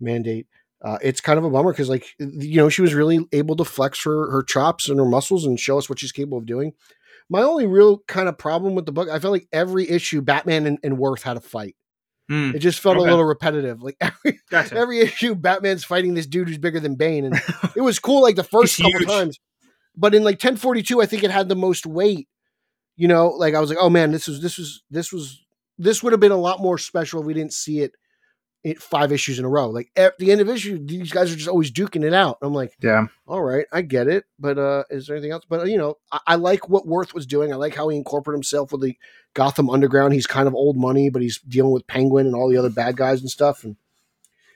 [SPEAKER 1] mandate. Uh, it's kind of a bummer because, like, you know, she was really able to flex her her chops and her muscles and show us what she's capable of doing. My only real kind of problem with the book, I felt like every issue, Batman and, and Worth had a fight.
[SPEAKER 2] Hmm,
[SPEAKER 1] It just felt
[SPEAKER 2] Okay.
[SPEAKER 1] a little repetitive. Like <laughs> every
[SPEAKER 2] gotcha.
[SPEAKER 1] every issue, Batman's fighting this dude who's bigger than Bane, and <laughs> it was cool like the first couple times. But in like 1042, I think it had the most weight. You know, like I was like, oh man, this was this was this was this would have been a lot more special if we didn't see it, it five issues in a row. Like at the end of issue, these guys are just always duking it out. I'm like,
[SPEAKER 2] yeah.
[SPEAKER 1] all right, I get it. But uh is there anything else? But uh, you know, I, I like what Worth was doing. I like how he incorporated himself with the Gotham Underground. He's kind of old money, but he's dealing with Penguin and all the other bad guys and stuff. And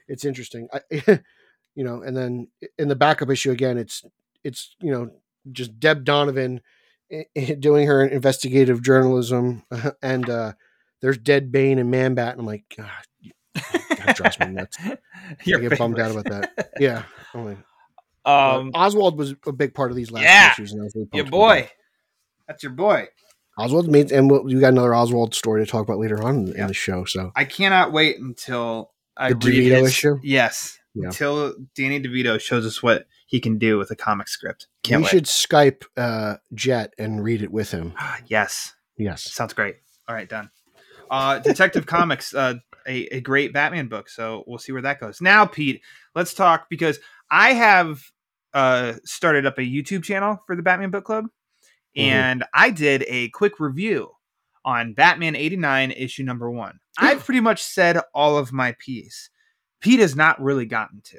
[SPEAKER 1] it's interesting. I, <laughs> you know, and then in the backup issue again, it's it's you know just Deb Donovan i- i- <laughs> doing her investigative journalism, and uh there's Dead Bane and Man Bat, and I'm like, God, <laughs> that drives me nuts. <laughs> I get bummed out about that. Yeah. I'm like,
[SPEAKER 2] Um,
[SPEAKER 1] Oswald was a big part of these last
[SPEAKER 2] yeah,
[SPEAKER 1] issues. And I was really
[SPEAKER 2] your
[SPEAKER 1] about
[SPEAKER 2] boy. That's your boy.
[SPEAKER 1] Oswald made, and we'll, you got another Oswald story to talk about later on in,
[SPEAKER 2] Yeah.
[SPEAKER 1] in the show. So
[SPEAKER 2] I cannot wait until I
[SPEAKER 1] The
[SPEAKER 2] read
[SPEAKER 1] DeVito
[SPEAKER 2] his-
[SPEAKER 1] issue?
[SPEAKER 2] Yes,
[SPEAKER 1] Yeah.
[SPEAKER 2] until Danny DeVito shows us what he can do with a comic script. Can't
[SPEAKER 1] we
[SPEAKER 2] wait.
[SPEAKER 1] should Skype uh, Jet and read it with him. <gasps>
[SPEAKER 2] Yes,
[SPEAKER 1] Yes.
[SPEAKER 2] sounds great. All right, done. Uh, Detective <laughs> Comics, uh, a, a great Batman book. So we'll see where that goes. Now, Pete, let's talk because I have uh, started up a YouTube channel for the Batman Book Club,
[SPEAKER 1] Mhm.
[SPEAKER 2] and I did a quick review on Batman 89 issue number one. I've pretty much said all of my piece. Pete has not really gotten to.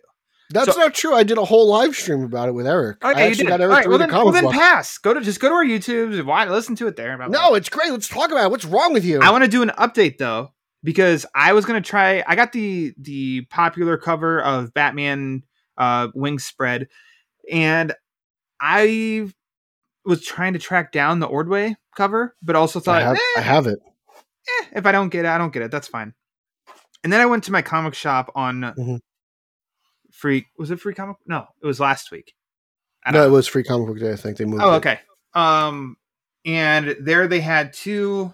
[SPEAKER 1] That's
[SPEAKER 2] So-
[SPEAKER 1] not true. I did a whole live stream about it with Eric. I
[SPEAKER 2] Okay, you
[SPEAKER 1] actually got Eric
[SPEAKER 2] right, well then,
[SPEAKER 1] the
[SPEAKER 2] well then pass. Go to just go to our YouTube. Why listen to it there?
[SPEAKER 1] No, it's great. Let's talk about it. What's wrong with you?
[SPEAKER 2] I want to do an update though because I was gonna try. I got the the popular cover of Batman uh, Wings Spread, and I was trying to track down the Ordway cover, but also
[SPEAKER 1] I
[SPEAKER 2] thought
[SPEAKER 1] have,
[SPEAKER 2] eh,
[SPEAKER 1] I have it.
[SPEAKER 2] eh, if I don't get it, I don't get it. That's fine. And then I went to my comic shop on
[SPEAKER 1] Mhm.
[SPEAKER 2] Free. Was it free comic? No, it was last week.
[SPEAKER 1] No,
[SPEAKER 2] don't
[SPEAKER 1] it was free comic book day. I think they moved.
[SPEAKER 2] Oh,
[SPEAKER 1] it.
[SPEAKER 2] okay. Um, and there they had two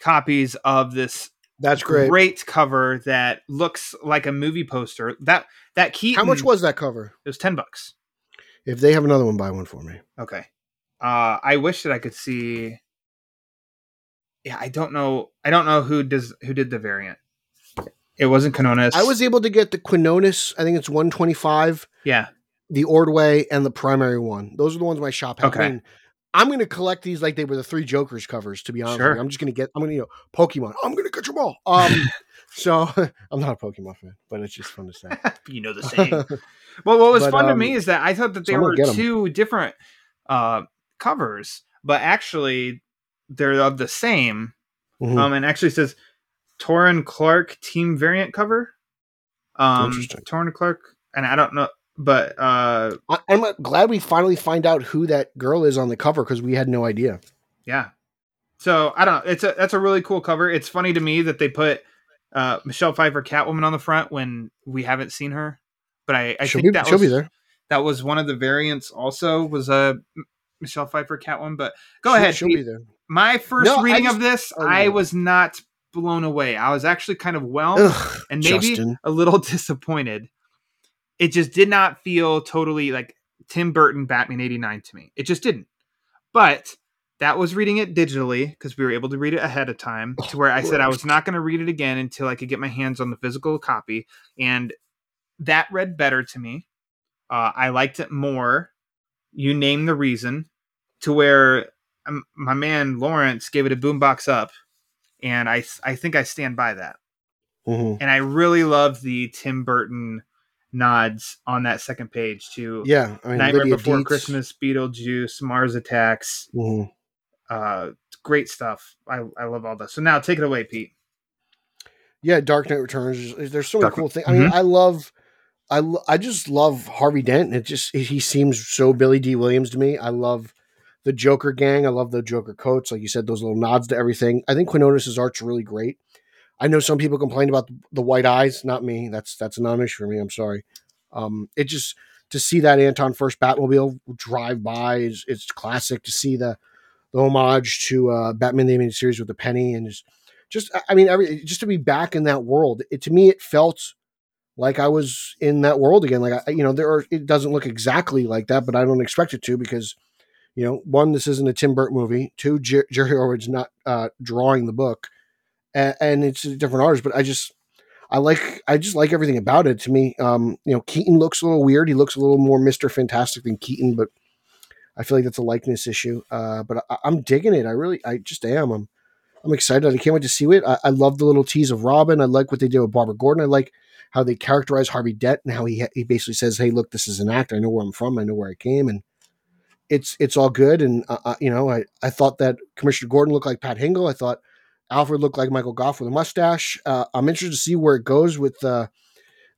[SPEAKER 2] copies of this
[SPEAKER 1] That's great.
[SPEAKER 2] great cover that looks like a movie poster. That that key.
[SPEAKER 1] How much was that cover?
[SPEAKER 2] it was ten bucks?
[SPEAKER 1] If they have another one, buy one for me.
[SPEAKER 2] Okay. Uh, I wish that I could see. Yeah, I don't know. I don't know who does who did the variant. It wasn't Canonis.
[SPEAKER 1] I was able to get the Quinones. I think it's 125,
[SPEAKER 2] yeah.
[SPEAKER 1] the Ordway, and the primary one. Those are the ones my shop has.
[SPEAKER 2] Okay.
[SPEAKER 1] I mean, I'm going to collect these like they were the three Jokers covers. To be honest,
[SPEAKER 2] Sure.
[SPEAKER 1] I'm just going to get. I'm going to you know Pokemon. I'm going to get them all. Um, <laughs> so <laughs> I'm not a Pokemon fan, but it's just fun to say. <laughs>
[SPEAKER 2] you know the saying. Well, what was
[SPEAKER 1] But,
[SPEAKER 2] fun to
[SPEAKER 1] um,
[SPEAKER 2] me is that I thought that
[SPEAKER 1] so
[SPEAKER 2] they
[SPEAKER 1] I'm
[SPEAKER 2] were two different uh, covers, but actually they're of the same.
[SPEAKER 1] Mhm.
[SPEAKER 2] Um, and actually says Torrin Clark team variant cover. Um,
[SPEAKER 1] Interesting.
[SPEAKER 2] Torrin Clark, and I don't know, but uh,
[SPEAKER 1] I, I'm glad we finally find out who that girl is on the cover because we had no idea.
[SPEAKER 2] yeah. So I don't know. It's a that's a really cool cover. It's funny to me that they put uh, Michelle Pfeiffer Catwoman on the front when we haven't seen her. But I, I
[SPEAKER 1] she'll
[SPEAKER 2] think
[SPEAKER 1] be,
[SPEAKER 2] that
[SPEAKER 1] she'll
[SPEAKER 2] was
[SPEAKER 1] be there.
[SPEAKER 2] that was one of the variants. Also, was a uh, Michelle Pfeiffer Catwoman. But go
[SPEAKER 1] She'll-
[SPEAKER 2] ahead.
[SPEAKER 1] She'll
[SPEAKER 2] Pete.
[SPEAKER 1] be there.
[SPEAKER 2] My first
[SPEAKER 1] No,
[SPEAKER 2] reading
[SPEAKER 1] just-
[SPEAKER 2] of this,
[SPEAKER 1] oh,
[SPEAKER 2] I
[SPEAKER 1] yeah.
[SPEAKER 2] was not blown away. I was actually kind of whelmed
[SPEAKER 1] Ugh,
[SPEAKER 2] and maybe
[SPEAKER 1] Justin.
[SPEAKER 2] a little <laughs> disappointed. It just did not feel totally like Tim Burton Batman 89 to me. It just didn't. But that was reading it digitally because we were able to read it ahead of time to where I said I was not going to read it again until I could get my hands on the physical copy. And that read better to me. Uh, I liked it more. You name the reason to where um, my man Lawrence gave it a boombox up. And I, I think I stand by that
[SPEAKER 1] Mhm.
[SPEAKER 2] and I really love the Tim Burton nods on that second page to
[SPEAKER 1] Yeah, I mean,
[SPEAKER 2] Nightmare
[SPEAKER 1] Lydia
[SPEAKER 2] Before
[SPEAKER 1] Deetz.
[SPEAKER 2] Christmas, Beetlejuice, Mars Attacks,
[SPEAKER 1] Mhm.
[SPEAKER 2] uh, great stuff. I, I love all this. So now take it away, Pete.
[SPEAKER 1] Yeah, Dark Knight Returns. There's- There's so many
[SPEAKER 2] Dark-
[SPEAKER 1] cool things. I mean,
[SPEAKER 2] Mhm.
[SPEAKER 1] I love, I I just love Harvey Dent. It just he seems so Billy Dee Williams to me. I love the Joker gang. I love the Joker coats, like you said, those little nods to everything. I think Quinones's art's really great. I know some people complain about the, white eyes. Not me. That's that's a non-issue for me. I'm sorry. Um, it just to see that Anton Furst Batmobile drive by is it's classic. To see the the homage to uh, Batman the Animated Series with the penny and just just I- I mean every just to be back in that world. It, to me, it felt like I was in that world again. Like I, you know, there are it doesn't look exactly like that, but I don't expect it to because you know, one, this isn't a Tim Burton movie. Two, Jer- Jerry Ordway's not uh, drawing the book, and, and it's a different artist. But I just, I like, I just like everything about it. To me, um, you know, Keaton looks a little weird. He looks a little more Mister Fantastic than Keaton, but I feel like that's a likeness issue. Uh, but I, I'm digging it. I really, I just am. I'm, I'm excited. I can't wait to see it. I, I love the little tease of Robin. I like what they did with Barbara Gordon. I like how they characterize Harvey Dent and how he he basically says, "Hey, look, this is an actor. I know where I'm from. I know where I came." And it's it's all good. And uh, uh, you know, I I thought that Commissioner Gordon looked like Pat Hingle. I thought Alfred looked like Michael Gough with a mustache. Uh, I'm interested to see where it goes with uh,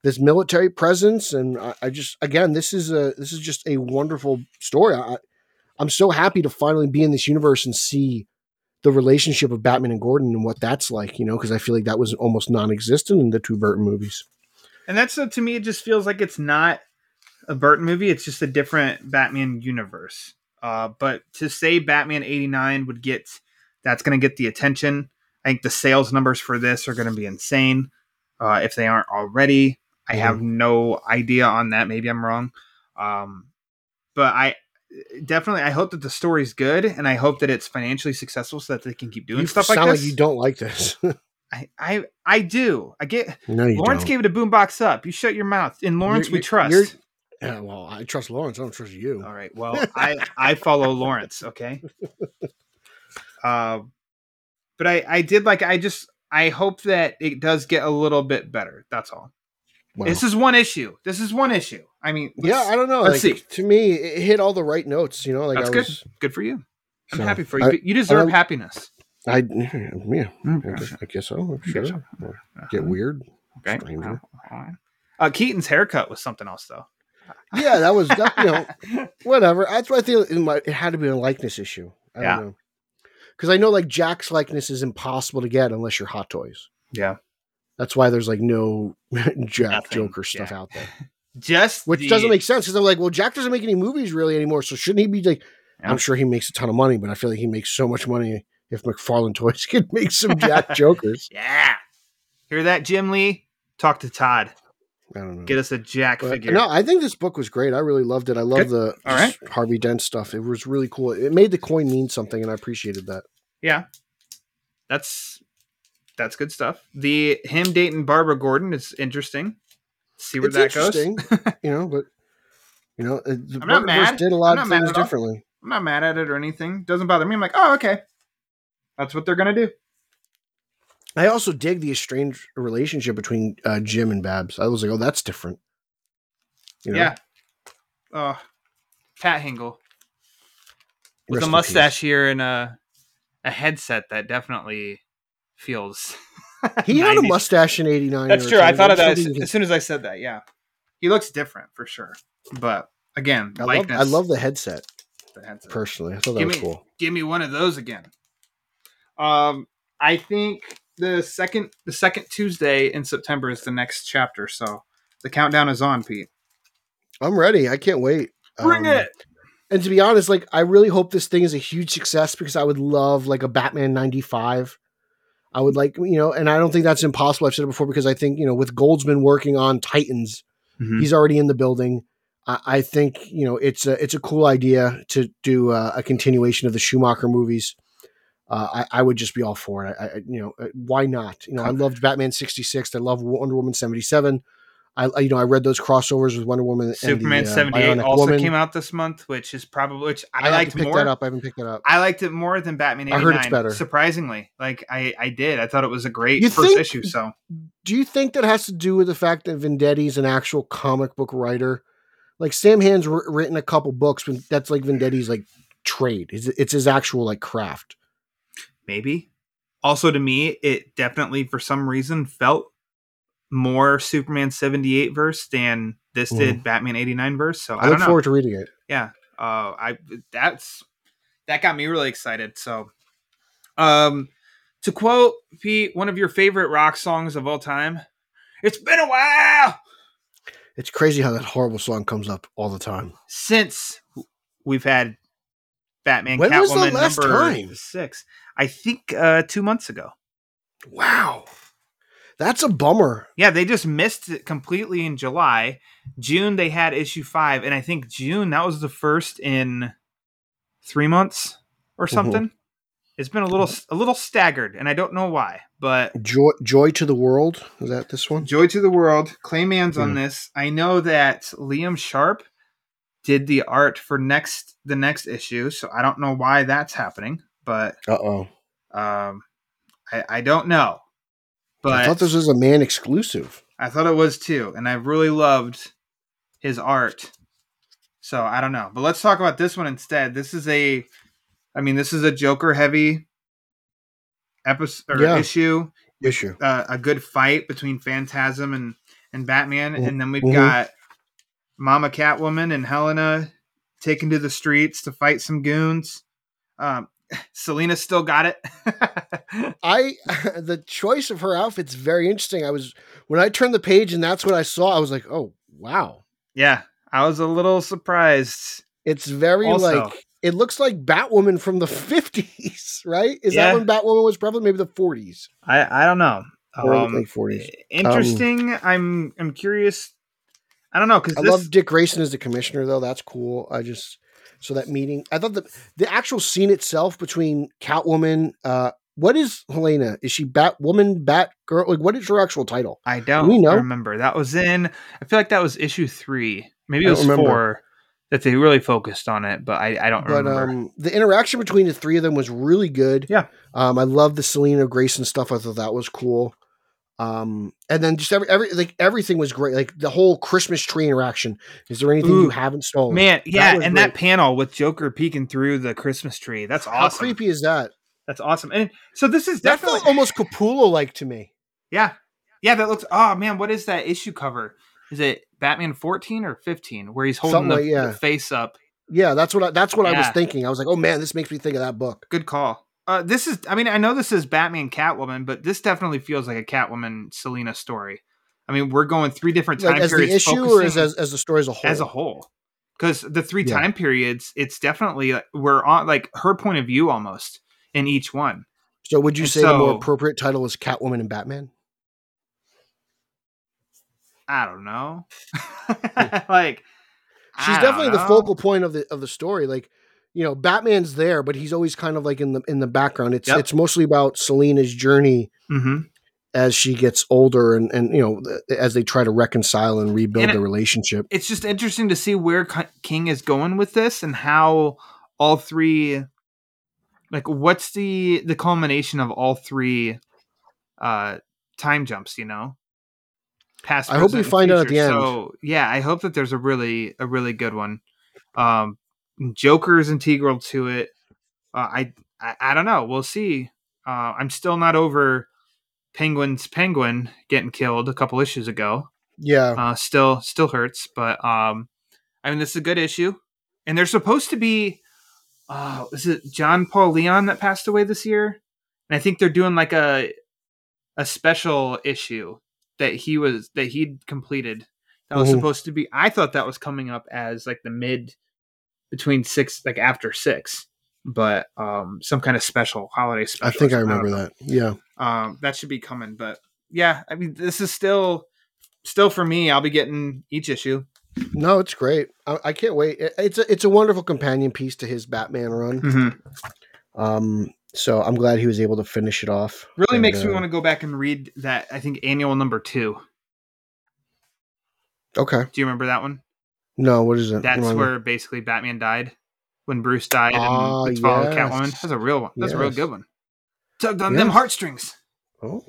[SPEAKER 1] this military presence. And I, I just again, this is a this is just a wonderful story. I, I'm so happy to finally be in this universe and see the relationship of Batman and Gordon and what that's like. You know, because I feel like that was almost non-existent in the two Burton movies.
[SPEAKER 2] And that's to me, it just feels like it's not a Burton movie. It's just a different Batman universe. Uh, but to say Batman 89 would get that's going to get the attention. I think the sales numbers for this are going to be insane. Uh, if they aren't already, I have no idea on that. Maybe I'm wrong. Um, but I definitely I hope that the story's good and I hope that it's financially successful so that they can keep doing
[SPEAKER 1] you
[SPEAKER 2] stuff like
[SPEAKER 1] like,
[SPEAKER 2] this.
[SPEAKER 1] you don't like this. <laughs>
[SPEAKER 2] I, I I do. I get
[SPEAKER 1] no, you
[SPEAKER 2] Lawrence
[SPEAKER 1] don't.
[SPEAKER 2] gave it a boombox up. You shut your mouth. In Lawrence,
[SPEAKER 1] You're-
[SPEAKER 2] we trust.
[SPEAKER 1] Yeah, well, I trust Lawrence. I don't trust you.
[SPEAKER 2] All right. Well, I I follow Lawrence. Okay. <laughs> Uh, but I I did like I just I hope that it does get a little bit better. That's all.
[SPEAKER 1] Well,
[SPEAKER 2] This is one issue. This is one issue. I mean,
[SPEAKER 1] yeah, I don't know.
[SPEAKER 2] let's
[SPEAKER 1] like,
[SPEAKER 2] see.
[SPEAKER 1] To me, it hit all the right notes. You know, like
[SPEAKER 2] That's
[SPEAKER 1] I
[SPEAKER 2] good.
[SPEAKER 1] was,
[SPEAKER 2] Good for you. I'm
[SPEAKER 1] so,
[SPEAKER 2] happy for you.
[SPEAKER 1] I-
[SPEAKER 2] you deserve
[SPEAKER 1] don't-
[SPEAKER 2] happiness.
[SPEAKER 1] I, <laughs> yeah, I guess, I guess so. Sure.
[SPEAKER 2] so.
[SPEAKER 1] Get weird.
[SPEAKER 2] Okay.
[SPEAKER 1] Stranger.
[SPEAKER 2] All right. Uh, Keaton's haircut was something else, though.
[SPEAKER 1] Yeah, that was that, you know <laughs> whatever. That's why I think it, might, it had to be a likeness issue. I
[SPEAKER 2] Yeah.
[SPEAKER 1] don't know because I know like Jack's likeness is impossible to get unless you're Hot Toys.
[SPEAKER 2] Yeah.
[SPEAKER 1] That's why there's like no <laughs> Jack
[SPEAKER 2] Nothing,
[SPEAKER 1] Joker stuff
[SPEAKER 2] yeah.
[SPEAKER 1] out there, <laughs>
[SPEAKER 2] Just
[SPEAKER 1] which
[SPEAKER 2] the-
[SPEAKER 1] doesn't make sense because I'm like, well, Jack doesn't make any movies really anymore, so shouldn't he be like?
[SPEAKER 2] Yeah.
[SPEAKER 1] I'm sure he makes a ton of money, but I feel like he makes so much money if McFarlane Toys could make some Jack Jokers.
[SPEAKER 2] Yeah. Hear that, Jim Lee? Talk to Todd.
[SPEAKER 1] I don't know.
[SPEAKER 2] Get us a Jack
[SPEAKER 1] But,
[SPEAKER 2] figure.
[SPEAKER 1] no, I think this book was great. I really loved it. I love the
[SPEAKER 2] All right.
[SPEAKER 1] Harvey Dent stuff. It was really cool. It made the coin mean something, and I appreciated that.
[SPEAKER 2] Yeah. That's that's good stuff. The him dating Barbara Gordon is interesting. See where
[SPEAKER 1] it's
[SPEAKER 2] that goes. <laughs>
[SPEAKER 1] you know. But you know, the
[SPEAKER 2] I'm not mad.
[SPEAKER 1] did a lot of things differently.
[SPEAKER 2] I'm not mad at it or anything. Doesn't bother me. I'm like, oh, okay. That's what they're gonna do.
[SPEAKER 1] I also dig the estranged relationship between uh, Jim and Babs. I was like, oh, that's different. You know?
[SPEAKER 2] Yeah. Oh, Pat Hingle with
[SPEAKER 1] Rest
[SPEAKER 2] a
[SPEAKER 1] in
[SPEAKER 2] mustache here and a a headset that definitely feels.
[SPEAKER 1] peace. <laughs> He had a mustache in '89.
[SPEAKER 2] That's true. I thought of that as, as soon as I said that. Yeah, he looks different for sure. But again,
[SPEAKER 1] I love. I love the headset
[SPEAKER 2] the headset.
[SPEAKER 1] personally. I thought that
[SPEAKER 2] Give
[SPEAKER 1] was
[SPEAKER 2] me-
[SPEAKER 1] cool.
[SPEAKER 2] Give me one of those again. Um, I think the second the second Tuesday in September is the next chapter. So the countdown is on, Pete.
[SPEAKER 1] I'm ready. I can't wait.
[SPEAKER 2] Bring
[SPEAKER 1] Um,
[SPEAKER 2] it.
[SPEAKER 1] And to be honest, like I really hope this thing is a huge success because I would love like a Batman 95. I would like, you know, and I don't think that's impossible. I've said it before because I think, you know, with Goldsman working on Titans,
[SPEAKER 2] Mhm.
[SPEAKER 1] he's already in the building. I, I think, you know, it's a it's a cool idea to do uh, a continuation of the Schumacher movies. Uh, I, I would just be all for it. I, I you know, uh, why not? You know, I loved Batman 66. I love Wonder Woman 77. I, I- you know, I read those crossovers with Wonder Woman. and
[SPEAKER 2] Superman
[SPEAKER 1] uh,
[SPEAKER 2] seventy eight also
[SPEAKER 1] Woman.
[SPEAKER 2] came out this month, which is probably which I,
[SPEAKER 1] I,
[SPEAKER 2] liked more.
[SPEAKER 1] that up. I haven't picked that up.
[SPEAKER 2] I liked it more than Batman
[SPEAKER 1] I heard it's better.
[SPEAKER 2] Surprisingly, like I I did. I thought it was a great
[SPEAKER 1] You
[SPEAKER 2] first
[SPEAKER 1] think-
[SPEAKER 2] issue. So
[SPEAKER 1] Do you think that has to do with the fact that Venditti's an actual comic book writer? Like Sam Hamm's written a couple books, but that's like Venditti's like trade. It's, it's his actual like craft.
[SPEAKER 2] Maybe. Also, to me, it definitely for some reason felt more Superman seventy eight verse than this did Batman eighty nine verse. So I,
[SPEAKER 1] Mm. I, look
[SPEAKER 2] don't know.
[SPEAKER 1] forward to reading it.
[SPEAKER 2] yeah uh i that's that got me really excited so um to quote pete one of your favorite rock songs of all time it's been a while
[SPEAKER 1] It's crazy how that horrible song comes up all the time.
[SPEAKER 2] since we've had batman
[SPEAKER 1] When was the
[SPEAKER 2] catwoman
[SPEAKER 1] last
[SPEAKER 2] number
[SPEAKER 1] time?
[SPEAKER 2] six i think uh two months ago
[SPEAKER 1] Wow, that's a bummer.
[SPEAKER 2] yeah they just missed it completely in july june they had issue five and i think june that was the first in three months or
[SPEAKER 1] Mm-hmm.
[SPEAKER 2] something it's been a little a little staggered and i don't know why but
[SPEAKER 1] Joy, joy to the world. Is that this one?
[SPEAKER 2] joy to the world Clay Mann's on
[SPEAKER 1] Mhm.
[SPEAKER 2] this i know that liam sharp did the art for next the next issue so i don't know why that's happening but
[SPEAKER 1] Uh oh.
[SPEAKER 2] um i i don't know but
[SPEAKER 1] I thought this was a man exclusive.
[SPEAKER 2] I thought it was too, and I really loved his art. So I don't know, but let's talk about this one instead. This is a, I mean, this is a Joker heavy episode or
[SPEAKER 1] Yeah.
[SPEAKER 2] issue.
[SPEAKER 1] Issue.
[SPEAKER 2] Uh, a good fight between Phantasm and and Batman,
[SPEAKER 1] Mhm.
[SPEAKER 2] and then we've
[SPEAKER 1] Mhm.
[SPEAKER 2] got Mama Catwoman and Helena taken to the streets to fight some goons. Um, <sighs> Selina still got it. <laughs>
[SPEAKER 1] I <laughs> the choice of her outfit's very interesting. I was when I turned the page and that's what I saw. I was like, oh wow,
[SPEAKER 2] yeah, I was a little surprised.
[SPEAKER 1] it's very
[SPEAKER 2] Also-
[SPEAKER 1] like it looks like Batwoman from the <laughs> 50s, right? Is
[SPEAKER 2] Yeah.
[SPEAKER 1] that when Batwoman was prevalent? Maybe the 40s.
[SPEAKER 2] I I don't know. Um,
[SPEAKER 1] 40s.
[SPEAKER 2] interesting. I'm I'm curious. I don't know because
[SPEAKER 1] I
[SPEAKER 2] this
[SPEAKER 1] love Dick Grayson as the commissioner, though. That's cool. I just so that meeting. I thought the the actual scene itself between Catwoman. Uh, what is Helena? Is she Batwoman, Batgirl? Like, what is her actual title?
[SPEAKER 2] I don't
[SPEAKER 1] we know?
[SPEAKER 2] remember. That was in. I feel like that was issue three. Maybe it was
[SPEAKER 1] remember.
[SPEAKER 2] four that they really focused on it, but I, I don't
[SPEAKER 1] But
[SPEAKER 2] remember.
[SPEAKER 1] um, the interaction between the three of them was really good.
[SPEAKER 2] Yeah.
[SPEAKER 1] Um, I love the Selina Grayson stuff. I thought that was cool. Um, and then just every every like everything was great. Like the whole Christmas tree interaction. Is there anything
[SPEAKER 2] Ooh,
[SPEAKER 1] you haven't stolen?
[SPEAKER 2] Man, yeah,
[SPEAKER 1] was
[SPEAKER 2] and
[SPEAKER 1] great.
[SPEAKER 2] that panel with Joker peeking through the Christmas tree. That's awesome.
[SPEAKER 1] How creepy is that?
[SPEAKER 2] That's awesome. And so this is
[SPEAKER 1] That
[SPEAKER 2] definitely
[SPEAKER 1] felt almost Capullo like to me.
[SPEAKER 2] Yeah. Yeah, that looks oh man, what is that issue cover? Is it Batman 14 or 15 where he's holding the,
[SPEAKER 1] like- yeah.
[SPEAKER 2] the face up?
[SPEAKER 1] Yeah, that's what I, that's what I was thinking. I was like, oh man, this makes me think of that book.
[SPEAKER 2] Good call. Uh, this is I mean, I know this is Batman Catwoman, but this definitely feels like a Catwoman Selina story. I mean, we're going three different time
[SPEAKER 1] Like as the
[SPEAKER 2] periods
[SPEAKER 1] issue or as, as the story as a whole.
[SPEAKER 2] as a whole because the three
[SPEAKER 1] Yeah.
[SPEAKER 2] time periods it's definitely like, we're on like her point of view almost in each one
[SPEAKER 1] so would you
[SPEAKER 2] and
[SPEAKER 1] say the more appropriate title is Catwoman and Batman?
[SPEAKER 2] i don't know <laughs> like
[SPEAKER 1] She's
[SPEAKER 2] I don't
[SPEAKER 1] definitely the focal point of the of the story. Like, you know, Batman's there, but he's always kind of like in the in the background. It's
[SPEAKER 2] Yep.
[SPEAKER 1] it's mostly about Selina's journey
[SPEAKER 2] Mhm.
[SPEAKER 1] as she gets older and and you know as they try to reconcile and rebuild
[SPEAKER 2] And
[SPEAKER 1] the
[SPEAKER 2] it-
[SPEAKER 1] relationship.
[SPEAKER 2] it's just interesting to see where king is going with this and how all three like what's the the culmination of all three uh time jumps you know past
[SPEAKER 1] I hope we find out at the end.
[SPEAKER 2] so yeah i hope that there's a really a really good one um joker is integral to it uh, I, I i don't know we'll see uh i'm still not over penguin's penguin getting killed a couple issues ago
[SPEAKER 1] Yeah,
[SPEAKER 2] uh, still still hurts, but um, I mean this is a good issue, and they're supposed to be. Uh, is it John Paul Leon that passed away this year? And I think they're doing like a a special issue that he was that he'd completed. That was
[SPEAKER 1] Mhm.
[SPEAKER 2] supposed to be. I thought that was coming up as like the mid between six, like after six, but um, some kind of special holiday special.
[SPEAKER 1] I think I remember that. Yeah.
[SPEAKER 2] um that should be coming but yeah i mean this is still still for me i'll be getting each issue
[SPEAKER 1] No, it's great. I, I can't wait. It- it's a it's a wonderful companion piece to his Batman run.
[SPEAKER 2] mm-hmm.
[SPEAKER 1] Um, so I'm glad he was able to finish it off.
[SPEAKER 2] really
[SPEAKER 1] And,
[SPEAKER 2] makes me
[SPEAKER 1] uh,
[SPEAKER 2] want to go back and read that i think annual number two
[SPEAKER 1] Okay.
[SPEAKER 2] do you remember that one
[SPEAKER 1] No, what is it?
[SPEAKER 2] that's
[SPEAKER 1] Remind me.
[SPEAKER 2] where basically batman died when bruce died
[SPEAKER 1] Ah,
[SPEAKER 2] and it's followed
[SPEAKER 1] yes.
[SPEAKER 2] catwoman that's a real one that's a real good one tugged on them heartstrings
[SPEAKER 1] Oh.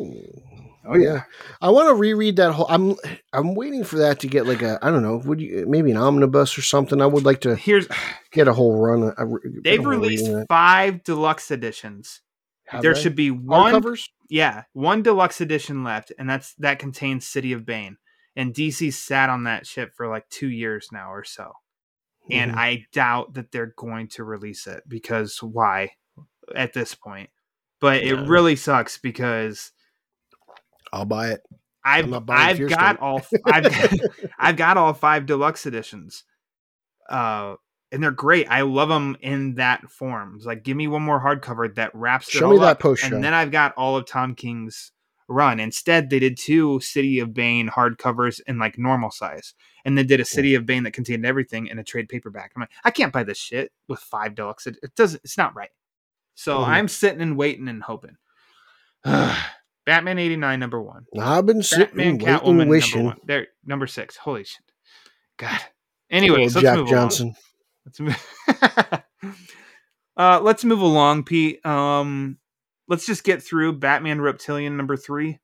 [SPEAKER 2] oh
[SPEAKER 1] yeah. I want to reread that whole. I'm I'm waiting for that to get like a I don't know. Would you maybe an omnibus or something? I would like to
[SPEAKER 2] here's
[SPEAKER 1] get a whole run. A, a- get a
[SPEAKER 2] they've released
[SPEAKER 1] reading of that.
[SPEAKER 2] five deluxe editions
[SPEAKER 1] Have
[SPEAKER 2] there
[SPEAKER 1] they?
[SPEAKER 2] should be one
[SPEAKER 1] hardcovers.
[SPEAKER 2] Yeah, one deluxe edition left, and that's that contains City of Bane. And DC sat on that ship for like two years now or so. And
[SPEAKER 1] Mhm.
[SPEAKER 2] I doubt that they're going to release it because why at this point? But it really sucks because
[SPEAKER 1] I'll buy it.
[SPEAKER 2] I've <laughs> I've got all I've I've got all five deluxe editions. Uh and they're great. I love them in that form. It's like, give me one more hardcover that wraps it
[SPEAKER 1] Show
[SPEAKER 2] all
[SPEAKER 1] me that
[SPEAKER 2] up,
[SPEAKER 1] post-show.
[SPEAKER 2] and then I've got all of Tom King's run. Instead, they did two City of Bane hardcovers in like normal size, and then did a City of Bane that contained everything in a trade paperback. I'm like, I can't buy this shit with five deluxe. It, it doesn't. It's not right. So
[SPEAKER 1] Mhm.
[SPEAKER 2] I'm sitting and waiting and hoping. <sighs> Batman '89 number one.
[SPEAKER 1] I've been sitting,
[SPEAKER 2] Batman,
[SPEAKER 1] waiting,
[SPEAKER 2] Catwoman, number
[SPEAKER 1] wishing.
[SPEAKER 2] one. There, number six. Holy shit! God. Anyway, let's
[SPEAKER 1] Jack
[SPEAKER 2] move
[SPEAKER 1] Johnson.
[SPEAKER 2] along. Let's move. <laughs> uh, let's move along, Pete. Um, let's just get through Batman Reptilian number three.